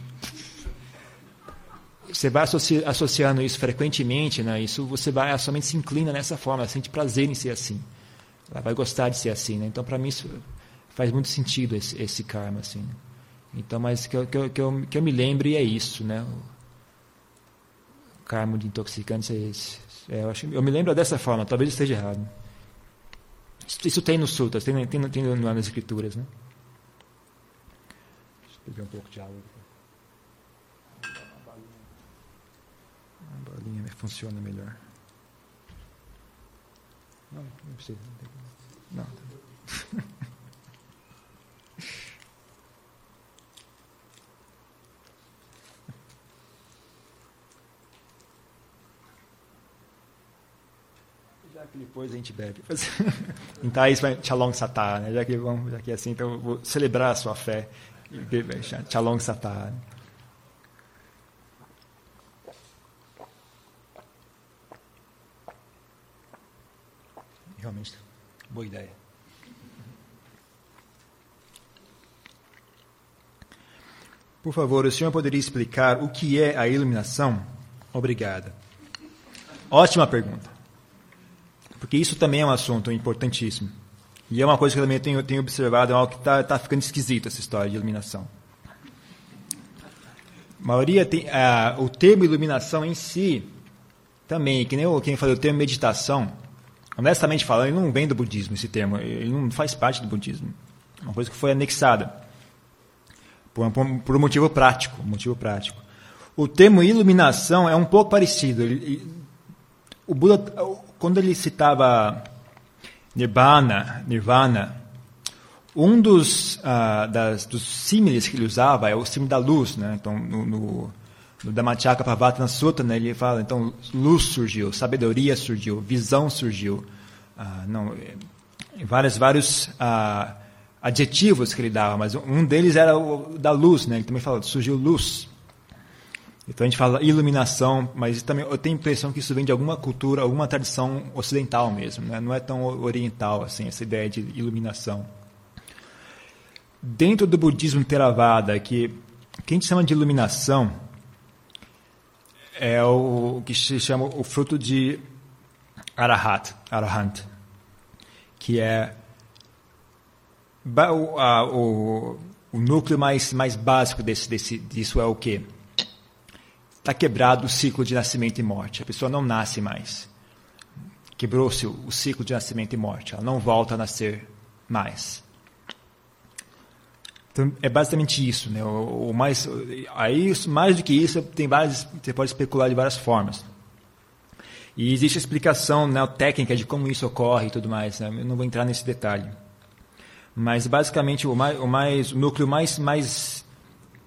Você vai associando isso frequentemente, né? Isso você vai, a sua mente se inclina nessa forma, ela sente prazer em ser assim. Ela vai gostar de ser assim, né? Então, para mim, isso faz muito sentido esse, esse karma, assim. Então, mas que eu, que eu, que eu, que eu me lembre é isso, né? O karma de intoxicantes é esse. É, eu, acho, eu me lembro dessa forma, talvez esteja errado. Isso, isso tem nos sutras, tem, tem, tem nas escrituras, né? Deixa eu beber um pouco de água. A balinha funciona melhor. Não, não precisa. Não. Já que depois a gente bebe. então isso vai Chalong Satá, né? Já que, vamos, que é assim, então vou celebrar a sua fé. Chalong Satá. Realmente, boa ideia. Por favor, o senhor poderia explicar o que é a iluminação? Obrigada. Ótima pergunta porque isso também é um assunto importantíssimo. E é uma coisa que eu também tenho, tenho observado, é algo que está tá ficando esquisito, essa história de iluminação. A maioria tem, uh, o termo iluminação em si, também, que nem eu, quem falou, o termo meditação, honestamente falando, ele não vem do budismo, esse termo, ele não faz parte do budismo. É uma coisa que foi anexada, por, por, por um motivo prático, motivo prático. O termo iluminação é um pouco parecido. Ele, o Buda, quando ele citava Nirvana, Nirvana, um dos, uh, das, dos símiles que ele usava é o símile da luz, né? Então, no, no, no Dhammacakkappavattana Sutta, né, ele fala, então, luz surgiu, sabedoria surgiu, visão surgiu. Uh, não, eh, vários, vários uh, adjetivos que ele dava, mas um deles era o da luz, né? Ele também fala, surgiu luz. Então a gente fala iluminação, mas também eu tenho a impressão que isso vem de alguma cultura, alguma tradição ocidental mesmo, né? não é tão oriental assim essa ideia de iluminação. Dentro do budismo Theravada, que, que gente chama de iluminação é o que se chama o fruto de arahat, arahant, que é o, a, o, o núcleo mais, mais básico desse, desse, disso é o quê? Está quebrado o ciclo de nascimento e morte. A pessoa não nasce mais. Quebrou-se o ciclo de nascimento e morte. Ela não volta a nascer mais. Então, é basicamente isso, né? O, o, mais, aí, mais do que isso, tem várias, você pode especular de várias formas. E existe a explicação né, técnica de como isso ocorre e tudo mais. Né? Eu não vou entrar nesse detalhe. Mas basicamente o, mais, o, mais, o núcleo mais, mais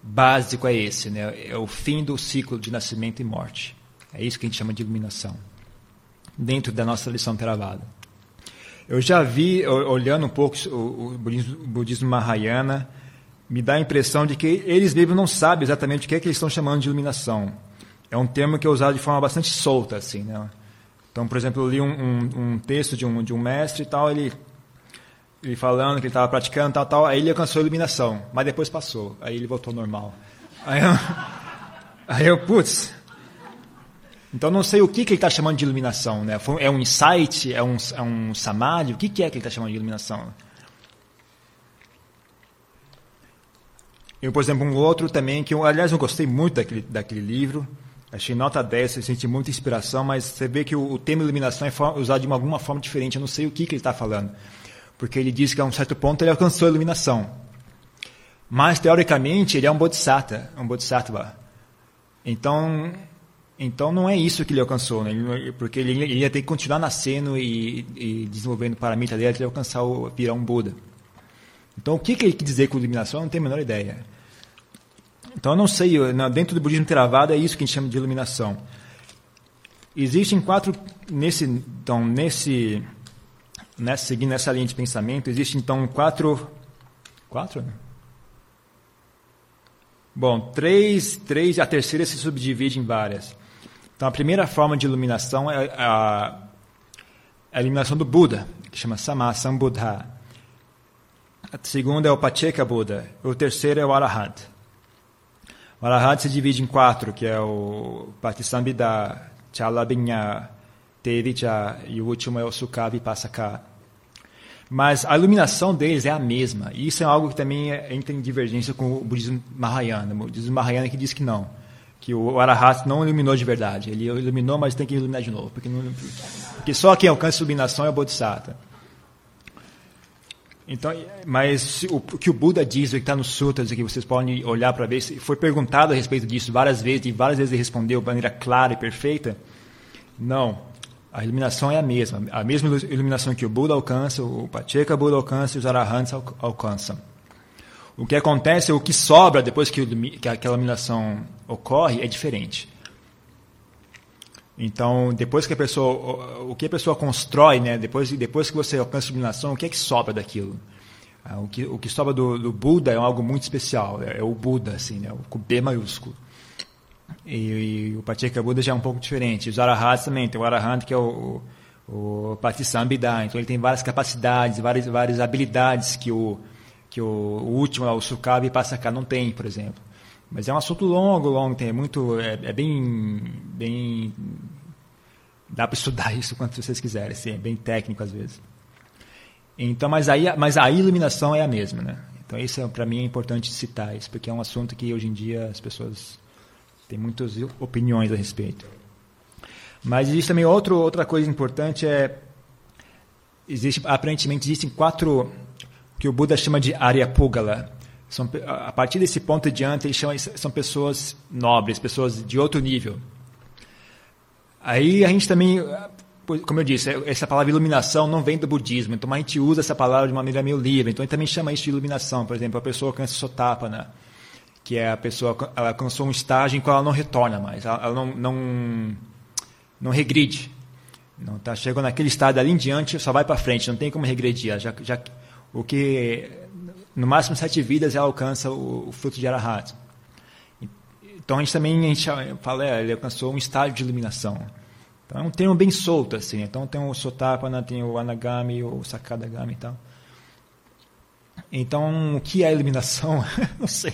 básico é esse, né? é o fim do ciclo de nascimento e morte. É isso que a gente chama de iluminação, dentro da nossa lição Theravada. Eu já vi, olhando um pouco o budismo Mahayana, me dá a impressão de que eles mesmos não sabem exatamente o que é que eles estão chamando de iluminação. É um termo que é usado de forma bastante solta, assim, né? Então, por exemplo, eu li um, um, um texto de um, de um mestre e tal, ele ele falando que ele estava praticando, tal, tal, aí ele alcançou a iluminação, mas depois passou, aí ele voltou ao normal. Aí eu, aí eu putz, Então não sei o que, que ele está chamando de iluminação. Né? É um insight? É um, é um samadhi? O que, que é que ele está chamando de iluminação? Eu, por exemplo, um outro também, que eu, aliás, eu gostei muito daquele, daquele livro, achei nota 10, eu senti muita inspiração, mas você vê que o, o termo iluminação é usado de uma, alguma forma diferente, eu não sei o que, que ele está falando. Porque ele diz que a um certo ponto ele alcançou a iluminação. Mas, teoricamente, ele é um bodhisattva. Um bodhisattva. Então, então não é isso que ele alcançou, né? porque ele, ele, ia ter que continuar nascendo e, e desenvolvendo paramita dele até alcançar o, virar um Buda. Então, o que, que ele quer dizer com iluminação, eu não tenho a menor ideia. Então, eu não sei, dentro do budismo Theravada é isso que a gente chama de iluminação. Existem quatro, nesse, então, nesse, nessa, seguindo essa linha de pensamento, existem então quatro, quatro, né? Bom, três, três, a terceira se subdivide em várias. Então, a primeira forma de iluminação é a, a iluminação do Buda, que chama Samasambudha. A segunda é o Pacheka Buda. O terceiro é o Arahant. O Arahant se divide em quatro, que é o Patisambhida, Chalabhinya, Tericha e o último é o Sukha Vipassaka. Mas a iluminação deles é a mesma. E isso é algo que também é, entra em divergência com o budismo Mahayana. O budismo Mahayana que diz que não. Que o Arahat não iluminou de verdade. Ele iluminou, mas tem que iluminar de novo. Porque, não, porque só quem alcança a iluminação é o Bodhisattva. Então, mas o que o Buda diz, o que está nos sutras, que vocês podem olhar para ver, foi perguntado a respeito disso várias vezes, e várias vezes ele respondeu de maneira clara e perfeita. Não, a iluminação é a mesma, a mesma iluminação que o Buda alcança, o Pacheka Buda alcança e os Arahants alcançam. O que acontece, o que sobra depois que, que aquela iluminação ocorre é diferente. Então, depois que a pessoa, o que a pessoa constrói, né, depois, depois que você alcança a iluminação, o que é que sobra daquilo? Ah, o que, o que sobra do, do Buda é algo muito especial, é, é o Buda, assim, né, o B maiúsculo. E, e o Paticca Buda já é um pouco diferente. Os Arahats também, tem o Arahant que é o, o, o Patisambhida, então ele tem várias capacidades, várias, várias habilidades que o, que o, o último, o Sukha e Passaká não tem, por exemplo. Mas é um assunto longo, longo, tem muito, é, é bem, bem, dá para estudar isso quanto vocês quiserem, assim, é bem técnico às vezes. Então, mas aí, mas a iluminação é a mesma, né? Então isso é, para mim é importante citar isso, porque é um assunto que hoje em dia as pessoas têm muitas opiniões a respeito. Mas existe também outro, outra coisa importante é existe aparentemente existem quatro que o Buda chama de Arya Pugala, são, a partir desse ponto diante, eles chamam, são pessoas nobres, pessoas de outro nível. Aí a gente também, como eu disse, essa palavra iluminação não vem do budismo, então a gente usa essa palavra de maneira meio livre. Então a gente também chama isso de iluminação. Por exemplo, a pessoa alcança sotapana, que é a pessoa ela alcançou um estágio em que ela não retorna mais, ela, ela não, não, não regride. Não tá chegando naquele estado ali em diante, só vai para frente, não tem como regredir. Já, já, o que no máximo sete vidas ela alcança o, o fruto de Arahat. Então a gente também a gente fala, é, ele alcançou um estágio de iluminação. Então é um termo bem solto assim. Então tem o Sotapana, tem o Anagami, o Sakadagami e tal. Então o que é iluminação? não sei.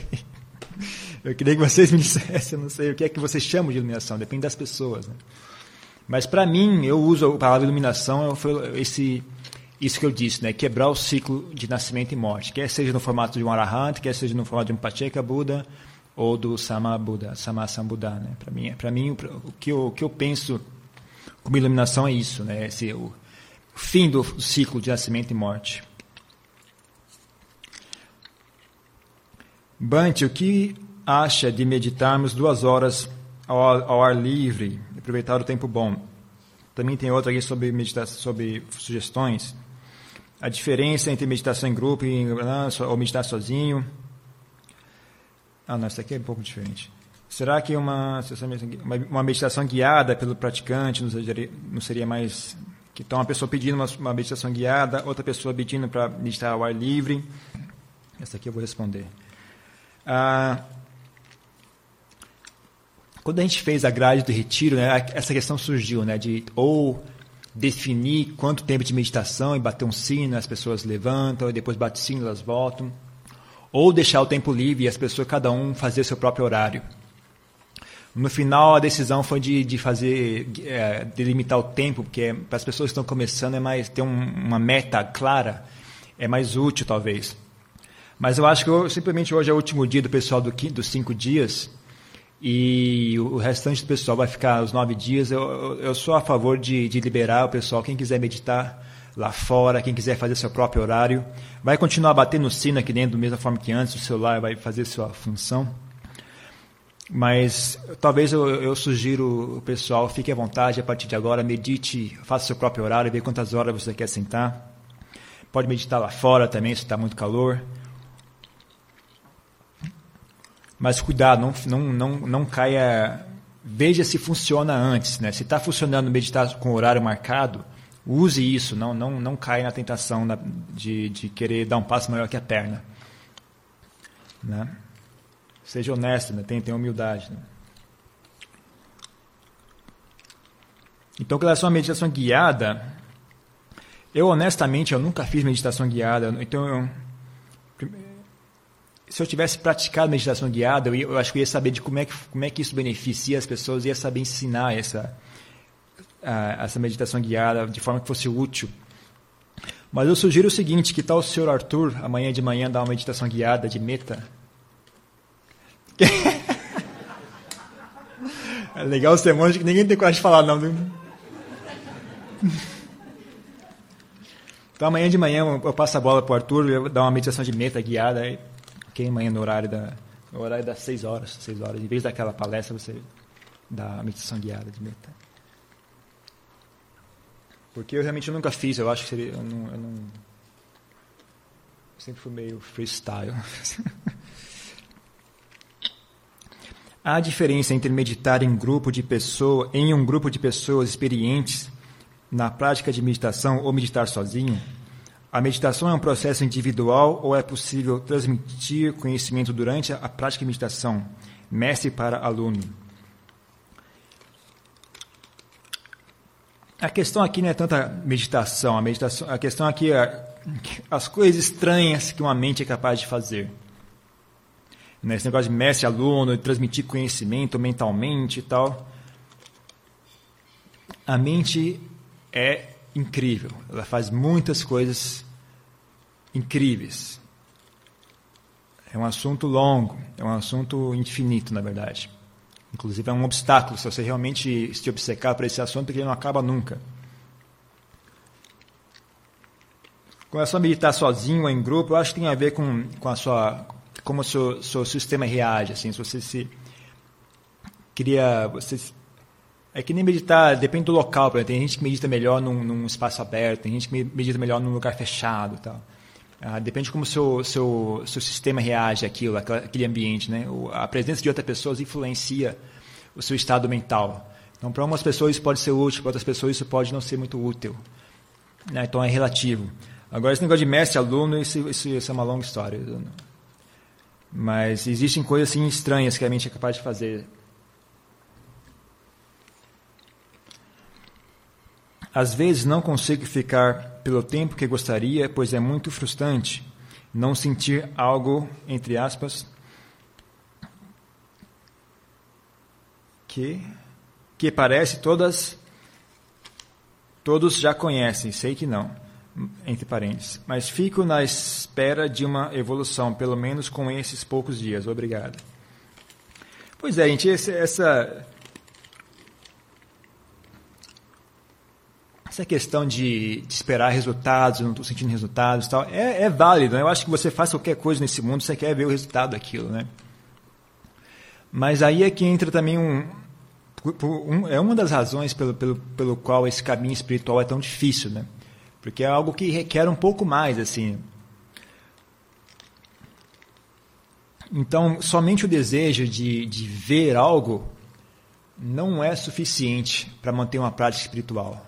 Eu queria que vocês me dissessem, não sei o que é que vocês chamam de iluminação, depende das pessoas. Né? Mas para mim, eu uso a palavra iluminação, esse isso que eu disse, né? quebrar o ciclo de nascimento e morte, quer seja no formato de um arahant, quer seja no formato de um pacheka Buda ou do sama Buda, sama Sambuddha, né? Para mim, para mim o que eu, o que eu penso como iluminação é isso, né? Esse o fim do ciclo de nascimento e morte. Bante, o que acha de meditarmos duas horas ao, ao ar livre, aproveitar o tempo bom? Também tem outra aqui sobre meditação, sobre sugestões a diferença entre meditação em grupo e, ou meditar sozinho. Ah, não, essa aqui é um pouco diferente. Será que uma, uma meditação guiada pelo praticante não seria, mais. Então, uma pessoa pedindo uma, uma meditação guiada, outra pessoa pedindo para meditar ao ar livre? Essa aqui eu vou responder. Ah, quando a gente fez a grade do retiro, né, essa questão surgiu, né, de ou definir quanto tempo de meditação e bater um sino, as pessoas levantam, e depois bate sino, elas voltam. Ou deixar o tempo livre e as pessoas, cada um, fazer seu próprio horário. No final, a decisão foi de, de fazer, é, delimitar o tempo, porque é, para as pessoas que estão começando é mais ter um, uma meta clara, é mais útil talvez. Mas eu acho que eu, simplesmente hoje é o último dia do pessoal do, dos cinco dias e o restante do pessoal vai ficar os nove dias. Eu, eu sou a favor de, de liberar o pessoal, quem quiser meditar lá fora, quem quiser fazer seu próprio horário, vai continuar batendo no sino aqui dentro da mesma forma que antes, o celular vai fazer sua função. Mas talvez eu, eu, sugiro o pessoal, fique à vontade a partir de agora, medite, faça seu próprio horário, veja quantas horas você quer sentar. Pode meditar lá fora também, se está muito calor. Mas cuidado, não, não, não, não caia. Veja se funciona antes. Né? Se está funcionando meditar com horário marcado, use isso, não, não, não caia na tentação de, de querer dar um passo maior que a perna. Né? Seja honesto, né? tenha, tenha humildade. Né? Então, com relação à meditação guiada, eu honestamente eu nunca fiz meditação guiada. Então, eu, se eu tivesse praticado meditação guiada, eu, eu, acho que eu ia saber de como é que, como é que isso beneficia as pessoas, ia saber ensinar essa, a, essa meditação guiada de forma que fosse útil. Mas eu sugiro o seguinte, que tal o senhor Arthur amanhã de manhã dar uma meditação guiada de meta? é legal ser monge que ninguém tem coragem de falar não. Então amanhã de manhã eu passo a bola para o Arthur, dar uma meditação de meta guiada, ok? Amanhã no horário da no horário das 6 horas, 6 horas. Em vez daquela palestra, você dá a meditação guiada de meta. Porque eu realmente nunca fiz, eu acho que seria. Eu não, eu não sempre fui meio freestyle. Há diferença entre meditar em grupo de pessoa, em um grupo de pessoas experientes na prática de meditação ou meditar sozinho? A meditação é um processo individual ou é possível transmitir conhecimento durante a prática de meditação, mestre para aluno? A questão aqui não é tanta meditação, a meditação, a questão aqui é as coisas estranhas que uma mente é capaz de fazer. Né? Esse negócio de mestre aluno, de transmitir conhecimento mentalmente e tal. A mente é incrível. Ela faz muitas coisas incríveis. É um assunto longo, é um assunto infinito, na verdade. Inclusive é um obstáculo se você realmente se obcecar por esse assunto, porque ele não acaba nunca. Começar a meditar sozinho ou em grupo, eu acho que tem a ver com, com a sua como o seu, seu sistema reage, assim, se você se cria, você é que nem meditar, depende do local, por tem gente que medita melhor num, num espaço aberto, tem gente que medita melhor num lugar fechado, tal. Ah, depende de como o seu, seu, seu sistema reage àquilo, àquele ambiente, né? A presença de outras pessoas influencia o seu estado mental. Então, para umas pessoas isso pode ser útil, para outras pessoas isso pode não ser muito útil. Né? Então, é relativo. Agora, esse negócio de mestre-aluno, isso, isso, isso, é uma longa história. Mas existem coisas assim estranhas que a mente é capaz de fazer. Às vezes não consigo ficar pelo tempo que gostaria, pois é muito frustrante não sentir algo, entre aspas, que, que parece todas todos já conhecem, sei que não entre parênteses. Mas fico na espera de uma evolução, pelo menos com esses poucos dias. Obrigado. Pois é, gente, essa essa questão de, de esperar resultados, eu não estou sentindo resultados, tal, é, é válido. Né? Eu acho que você faz qualquer coisa nesse mundo, você quer ver o resultado daquilo, né? Mas aí é que entra também um, um é uma das razões pelo, pelo, pelo qual esse caminho espiritual é tão difícil, né? porque é algo que requer um pouco mais assim. Então, somente o desejo de, de ver algo não é suficiente para manter uma prática espiritual.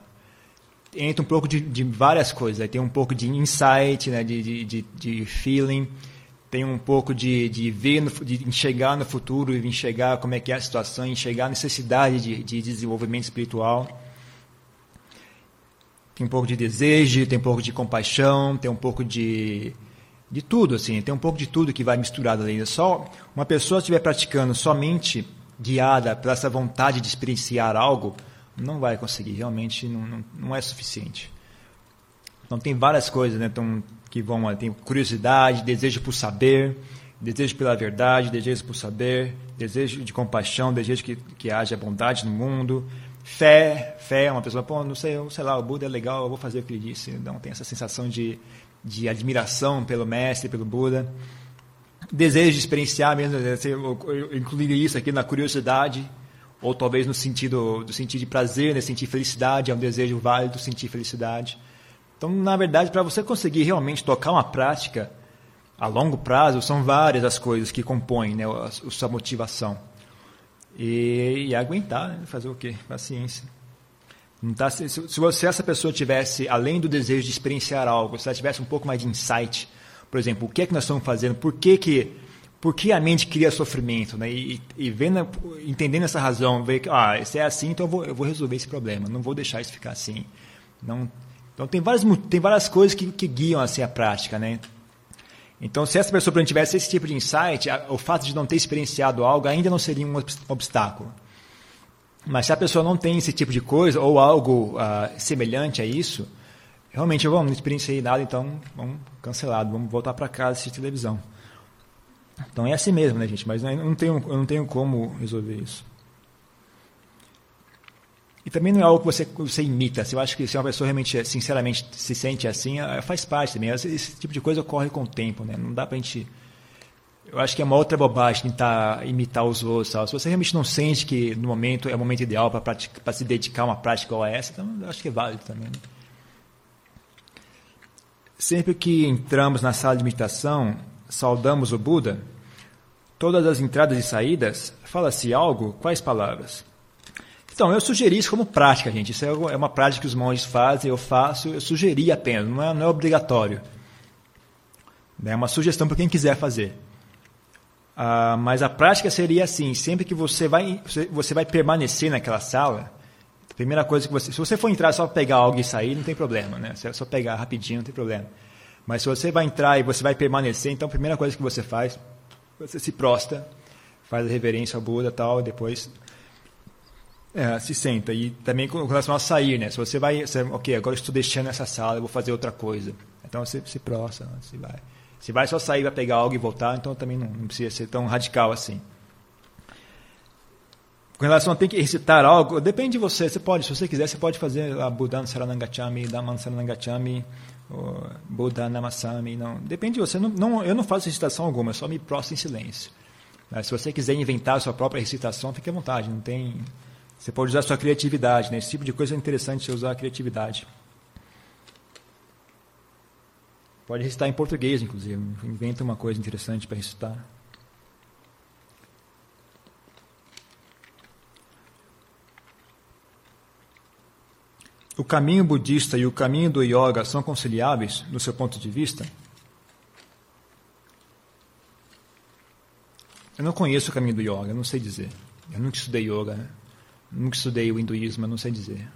Entra um pouco de, de várias coisas. Tem um pouco de insight, né, de, de, de feeling, tem um pouco de, de ver, no, de enxergar no futuro, de enxergar como é que é a situação, enxergar a necessidade de, de desenvolvimento espiritual tem um pouco de desejo, tem um pouco de compaixão, tem um pouco de de tudo assim, tem um pouco de tudo que vai misturado ali. Só uma pessoa estiver praticando somente guiada pela essa vontade de experienciar algo, não vai conseguir. Realmente não, não, não é suficiente. Então tem várias coisas, né? Então, que vão, tem curiosidade, desejo por saber, desejo pela verdade, desejo por saber, desejo de compaixão, desejo que, que haja bondade no mundo, fé, fé, uma pessoa, pô, não sei, sei lá, o Buda é legal, eu vou fazer o que ele disse. Então tem essa sensação de, de admiração pelo mestre, pelo Buda. Desejo de experienciar mesmo, eu incluiria isso aqui na curiosidade, ou talvez no sentido do sentido de prazer, né, sentir felicidade, é um desejo válido sentir felicidade. Então, na verdade, para você conseguir realmente tocar uma prática a longo prazo, são várias as coisas que compõem né, a, a sua motivação. E, e aguentar, né, fazer o quê? Paciência. Não tá, se, se, você, essa pessoa tivesse, além do desejo de experienciar algo, se ela tivesse um pouco mais de insight, por exemplo, o que é que nós estamos fazendo, por que, que, por que a mente cria sofrimento, né? e, e vendo, entendendo essa razão, ver que ah, se é assim, então eu vou, eu vou resolver esse problema, não vou deixar isso ficar assim. Não, então tem várias, tem várias coisas que, que guiam assim, a prática. Né? Então, se essa pessoa não tivesse esse tipo de insight, o fato de não ter experienciado algo ainda não seria um obstáculo. Mas se a pessoa não tem esse tipo de coisa, ou algo uh, semelhante a isso, realmente, vamos, não experienciei nada, então vamos cancelado, vamos voltar para casa assistir televisão. Então é assim mesmo, né, gente? Mas eu não tenho, eu não tenho como resolver isso. E também não é algo que você, você imita. Eu acho que se uma pessoa realmente, sinceramente, se sente assim, é, faz parte também. Esse, esse tipo de coisa ocorre com o tempo, né? Não dá para a gente... Eu acho que é uma outra bobagem tentar imitar os outros. Se você realmente não sente que no momento é o momento ideal para se dedicar a uma prática igual a essa, então eu acho que é válido também. Né? Sempre que entramos na sala de meditação, saudamos o Buda, todas as entradas e saídas, fala-se algo, quais palavras? Então, eu sugeri isso como prática, gente. Isso é, é uma prática que os monges fazem, eu faço, eu sugeri apenas, não é, não é obrigatório. É uma sugestão para quem quiser fazer. Ah, mas a prática seria assim: sempre que você vai, você vai permanecer naquela sala, a primeira coisa que você. Se você for entrar só pegar algo e sair, não tem problema, né? Se é só pegar rapidinho, não tem problema. Mas se você vai entrar e você vai permanecer, então a primeira coisa que você faz, você se prosta, faz a reverência ao Buda tal, e depois é, se senta. E também com relação a sair, né? Se você vai, você, ok, agora estou deixando essa sala, eu vou fazer outra coisa. Então você se prostra, se vai. Se vai só sair, vai pegar algo e voltar, então também não, não precisa ser tão radical assim. Com relação a ter que recitar algo, depende de você. Você pode, se você quiser, você pode fazer a Buddha Saranangachami, Dhamman Saranangachami, Buddha Namasami. Não, depende de você. Não, não, eu não faço recitação alguma, eu só me prostro em silêncio. Mas se você quiser inventar a sua própria recitação, fique à vontade. Não tem você pode usar a sua criatividade, né? Esse tipo de coisa é interessante você usar a criatividade. Pode recitar em português, inclusive. Inventa uma coisa interessante para recitar. O caminho budista e o caminho do yoga são conciliáveis, do seu ponto de vista? Eu não conheço o caminho do yoga, não sei dizer. Eu nunca estudei yoga, né? Nunca estudei o hinduísmo, não sei dizer.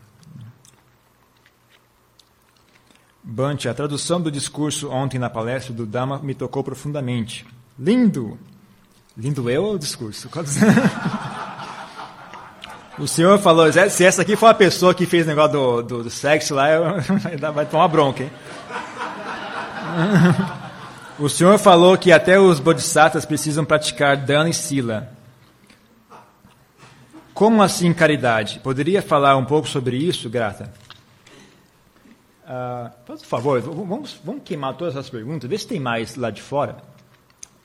Bante, a tradução do discurso ontem na palestra do Dhamma me tocou profundamente. Lindo! Lindo eu ou o discurso? o senhor falou, se essa aqui for a pessoa que fez o negócio do, do, do sexo lá, eu, vai tomar bronca, hein? O senhor falou que até os bodhisattvas precisam praticar dana e sila. Como assim caridade? Poderia falar um pouco sobre isso, Grata? Uh, por favor, vamos, vamos queimar todas as perguntas, vê se tem mais lá de fora.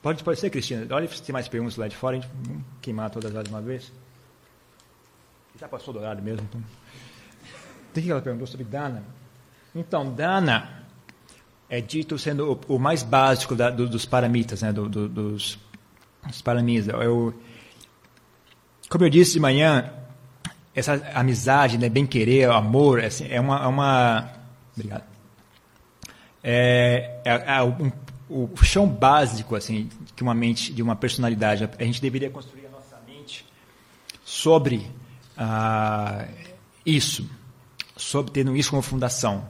Pode, pode ser, Cristina. Olha se tem mais perguntas lá de fora, a gente vamos queimar todas elas de uma vez. Já passou do horário mesmo. Então. O que ela perguntou sobre Dana? Então, Dana é dito sendo o, o mais básico da, do, dos paramitas, né, do, do, dos, dos paramitas. É o, como eu disse de manhã, essa amizade, né, bem querer, amor, assim, é uma, é uma, obrigado. É, é, é um, o chão básico assim que uma mente, de uma personalidade. A gente deveria construir a nossa mente sobre ah, isso, sobre tendo isso como fundação.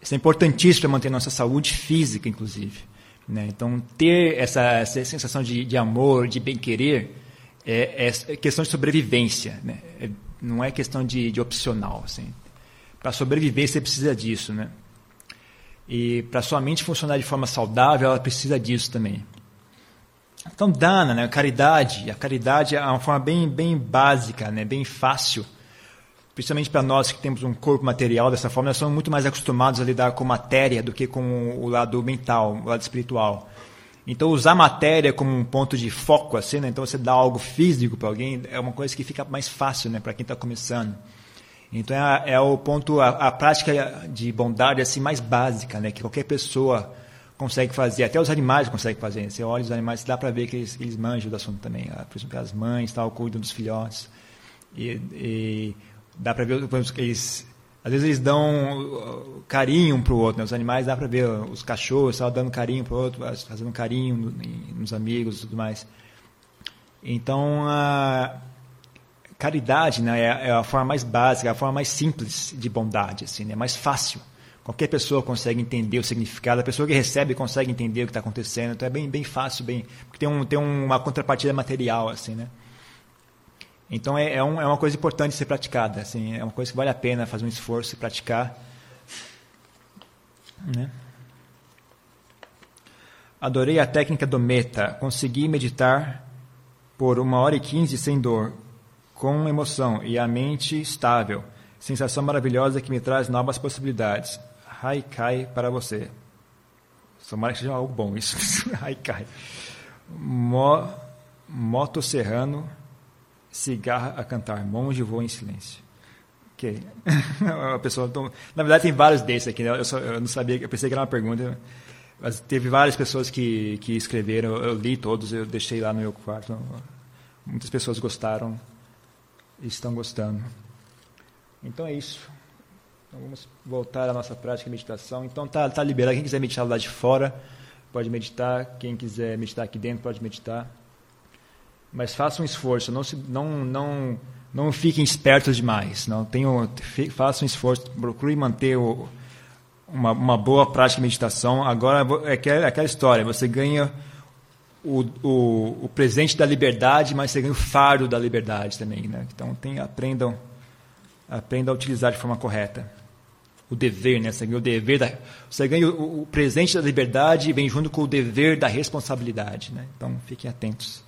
Isso é importantíssimo para manter nossa saúde física, inclusive. Né? Então, ter essa, essa sensação de, de amor, de bem querer é, é questão de sobrevivência, né? É, não é questão de, de opcional. Assim. Para sobreviver, você precisa disso. Né? E para sua mente funcionar de forma saudável, ela precisa disso também. Então, dana, né? caridade. A caridade é uma forma bem, bem básica, né? bem fácil. Principalmente para nós que temos um corpo material dessa forma, nós somos muito mais acostumados a lidar com matéria do que com o lado mental, o lado espiritual. Então, usar matéria como um ponto de foco, assim, né? então você dá algo físico para alguém, é uma coisa que fica mais fácil né? para quem está começando. Então, é, é o ponto, a, a, prática de bondade assim mais básica, né? que qualquer pessoa consegue fazer, até os animais conseguem fazer. Você olha os animais, dá para ver que eles, eles manjam do assunto também. Ah, por exemplo, as mães tal, cuidam dos filhotes. E, e dá para ver, por exemplo, eles às vezes eles dão uh, carinho um para o outro. Né? Os animais dá para ver os cachorros estavam dando carinho para o outro, fazendo carinho nos amigos e tudo mais. Então, a caridade né, é, é a forma mais básica, a forma mais simples de bondade, assim, é né? mais fácil. Qualquer pessoa consegue entender o significado, a pessoa que recebe consegue entender o que está acontecendo, então é bem, bem fácil, bem, porque tem, um, tem uma contrapartida material, assim, né? Então é, é, um, é uma coisa importante ser praticada, assim, é uma coisa que vale a pena fazer um esforço e praticar. Né? Adorei a técnica do meta, consegui meditar por uma hora e quinze sem dor, com emoção e a mente estável. Sensação maravilhosa que me traz novas possibilidades. Haikai para você. Tomara que seja algo bom isso. Haikai. Mo, moto Serrano cigarra a cantar, monge voa em silêncio. Ok. a pessoa, na verdade, tem vários desses aqui. Né? Eu, só, eu, não sabia, eu pensei que era uma pergunta. Mas teve várias pessoas que, que escreveram, eu li todos, eu deixei lá no meu quarto. Muitas pessoas gostaram estão gostando. Então é isso. Então vamos voltar à nossa prática de meditação. Então tá, tá liberado. Quem quiser meditar lá de fora, pode meditar. Quem quiser meditar aqui dentro, pode meditar mas façam um esforço, não, se, não, não, não fiquem espertos demais. Não tenham, façam um esforço, procurem manter o, uma, uma boa prática de meditação. Agora é aquela, é aquela história, você ganha o, o, o, presente da liberdade, mas você ganha o fardo da liberdade também. Né? Então tem, aprendam, aprendam a utilizar de forma correta. O dever, né? Você ganha o dever da, você ganha o, o presente da liberdade e vem junto com o dever da responsabilidade, né? Então fiquem atentos.